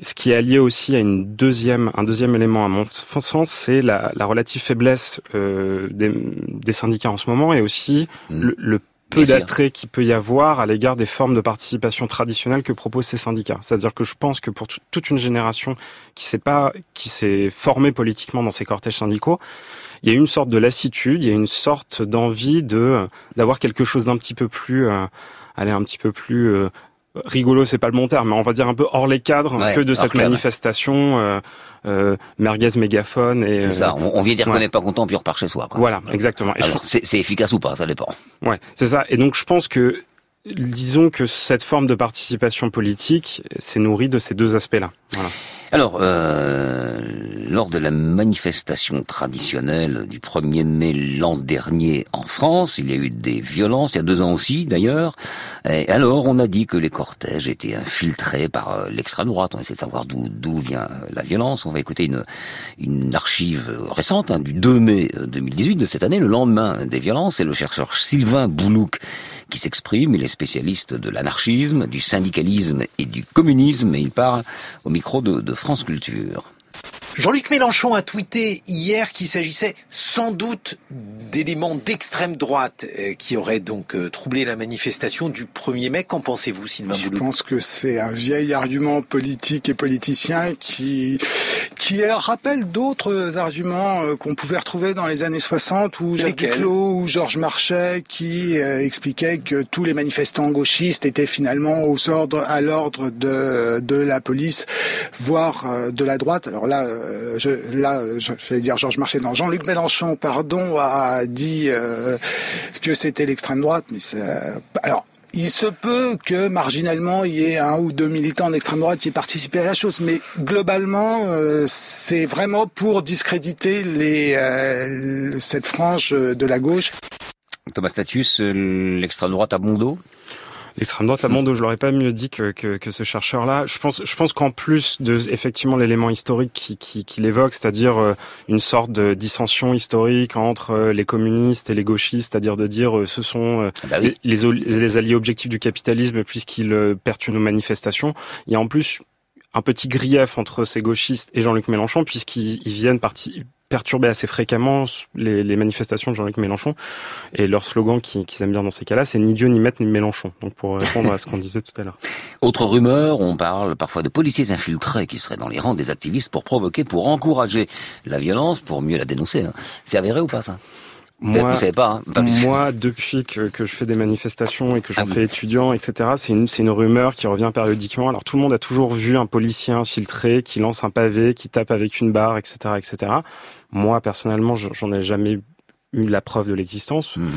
Speaker 28: Ce qui est allié aussi à une deuxième, un deuxième élément à mon sens, c'est la, la relative faiblesse euh, des, des syndicats en ce moment et aussi le, le peu d'attrait qu'il peut y avoir à l'égard des formes de participation traditionnelles que proposent ces syndicats. C'est-à-dire que je pense que pour toute une génération qui s'est pas, qui s'est formée politiquement dans ces cortèges syndicaux, il y a une sorte de lassitude, il y a une sorte d'envie de d'avoir quelque chose d'un petit peu plus, euh, aller un petit peu plus euh, rigolo, c'est pas le bon terme, mais on va dire un peu hors les cadres que de cette manifestation euh, euh, merguez mégaphone et
Speaker 1: c'est ça. On, vient dire qu'on n'est pas content puis on repart chez soi. Quoi.
Speaker 28: Voilà, exactement.
Speaker 1: c'est efficace ou pas, ça dépend.
Speaker 28: Ouais, c'est ça. Et donc je pense que disons que cette forme de participation politique s'est nourrie de ces deux aspects-là. Voilà.
Speaker 1: Alors, euh, lors de la manifestation traditionnelle du 1er mai l'an dernier en France, il y a eu des violences, il y a deux ans aussi d'ailleurs. Et alors, on a dit que les cortèges étaient infiltrés par euh, l'extrême droite. On essaie de savoir d'où vient euh, la violence. On va écouter une, une archive récente hein, du 2 mai 2018 de cette année, le lendemain des violences. C'est le chercheur Sylvain Boulouk qui s'exprime. Il est spécialiste de l'anarchisme, du syndicalisme et du communisme il parle au micro de France Culture.
Speaker 30: Jean-Luc Mélenchon a tweeté hier qu'il s'agissait sans doute d'éléments d'extrême droite euh, qui auraient donc euh, troublé la manifestation du 1er mai. Qu'en pensez-vous, Sylvain
Speaker 31: Je pense que c'est un vieil argument politique et politicien qui, qui rappelle d'autres arguments euh, qu'on pouvait retrouver dans les années 60 où Jacques Duclos ou Georges Marchais qui expliquaient que tous les manifestants gauchistes étaient finalement à l'ordre de, de la police, voire de la droite. Alors là, euh, je, là, j'allais dire Georges Marchais, Jean-Luc Mélenchon, pardon, a dit euh, que c'était l'extrême droite, mais c'est, alors. Il se peut que marginalement il y ait un ou deux militants d'extrême droite qui aient participé à la chose, mais globalement euh, c'est vraiment pour discréditer cette frange de la gauche.
Speaker 1: Thomas Statius, l'extrême droite à bon dos?
Speaker 28: L'extrême droite à Mondo, je l'aurais pas mieux dit que, que, que ce chercheur-là. Je pense, je pense qu'en plus de effectivement l'élément historique qu'il qui, qui évoque, c'est-à-dire euh, une sorte de dissension historique entre euh, les communistes et les gauchistes, c'est-à-dire de dire euh, ce sont ah bah les, les, alliés objectifs du capitalisme puisqu'ils perturbent nos manifestations. Il y a en plus un petit grief entre ces gauchistes et Jean-Luc Mélenchon puisqu'ils viennent partie perturber assez fréquemment les, manifestations de Jean-Luc Mélenchon. Et leur slogan qu'ils aiment bien dans ces cas-là, c'est ni Dieu, ni Maître, ni Mélenchon. Donc pour répondre à ce qu'on disait tout à l'heure.
Speaker 1: Autre rumeur, on parle parfois de policiers infiltrés qui seraient dans les rangs des activistes pour provoquer, pour encourager la violence, pour mieux la dénoncer. Hein. C'est avéré ou pas ça?
Speaker 28: Moi, vous pas, hein, moi, depuis que, que, je fais des manifestations et que j'en ah fais étudiant, etc., c'est une, une rumeur qui revient périodiquement. Alors tout le monde a toujours vu un policier infiltré qui lance un pavé, qui tape avec une barre, etc., etc. Moi, personnellement, j'en ai jamais eu la preuve de l'existence. Mhm.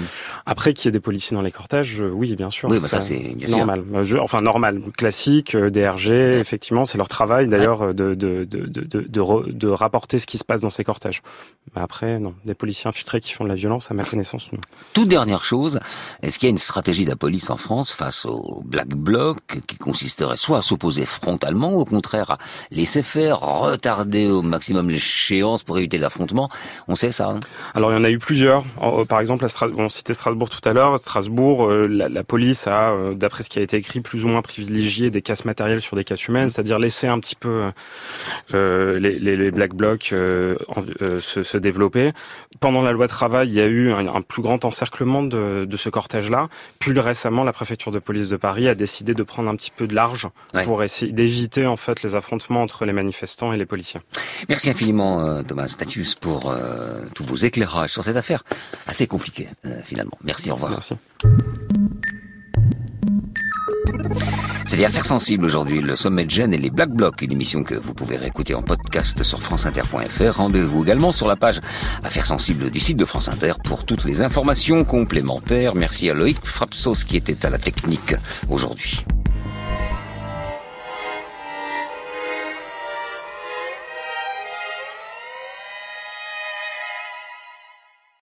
Speaker 28: Après qu'il y ait des policiers dans les cortèges, euh, oui, bien sûr.
Speaker 1: Oui, bah ça c'est
Speaker 28: normal. Euh, je, enfin normal, classique, euh, DRG, effectivement, c'est leur travail d'ailleurs de de, de, de, de, de, rapporter ce qui se passe dans ces cortèges. Mais après, non, des policiers infiltrés qui font de la violence, à ma connaissance, non.
Speaker 1: Toute dernière chose, est-ce qu'il y a une stratégie de la police en France face au Black Bloc qui consisterait soit à s'opposer frontalement, ou au contraire à laisser faire, retarder au maximum l'échéance pour éviter l'affrontement? On sait ça. Hein
Speaker 28: Alors il y en a eu plusieurs euh, par exemple, on citait Strasbourg tout à l'heure. Strasbourg, euh, la, police a, euh, d'après ce qui a été écrit, plus ou moins privilégié des casses matérielles sur des casses humaines, c'est-à-dire laisser un petit peu les, black blocs se, développer. Pendant la loi travail, il y a eu un, plus grand encerclement de, ce cortège-là. Plus récemment, la préfecture de police de Paris a décidé de prendre un petit peu de large pour essayer d'éviter en fait les affrontements entre les manifestants et les policiers.
Speaker 1: Merci infiniment Thomas Statius pour tous vos éclairages sur cette affaire assez compliqué, euh, finalement. Merci, au revoir.
Speaker 28: Merci.
Speaker 1: C'était Affaires sensibles aujourd'hui, le sommet de Gênes et les Black Blocs, une émission que vous pouvez réécouter en podcast sur franceinter.fr. Rendez-vous également sur la page Affaires sensibles du site de France Inter pour toutes les informations complémentaires. Merci à Loïc Frapsos qui était à la technique aujourd'hui.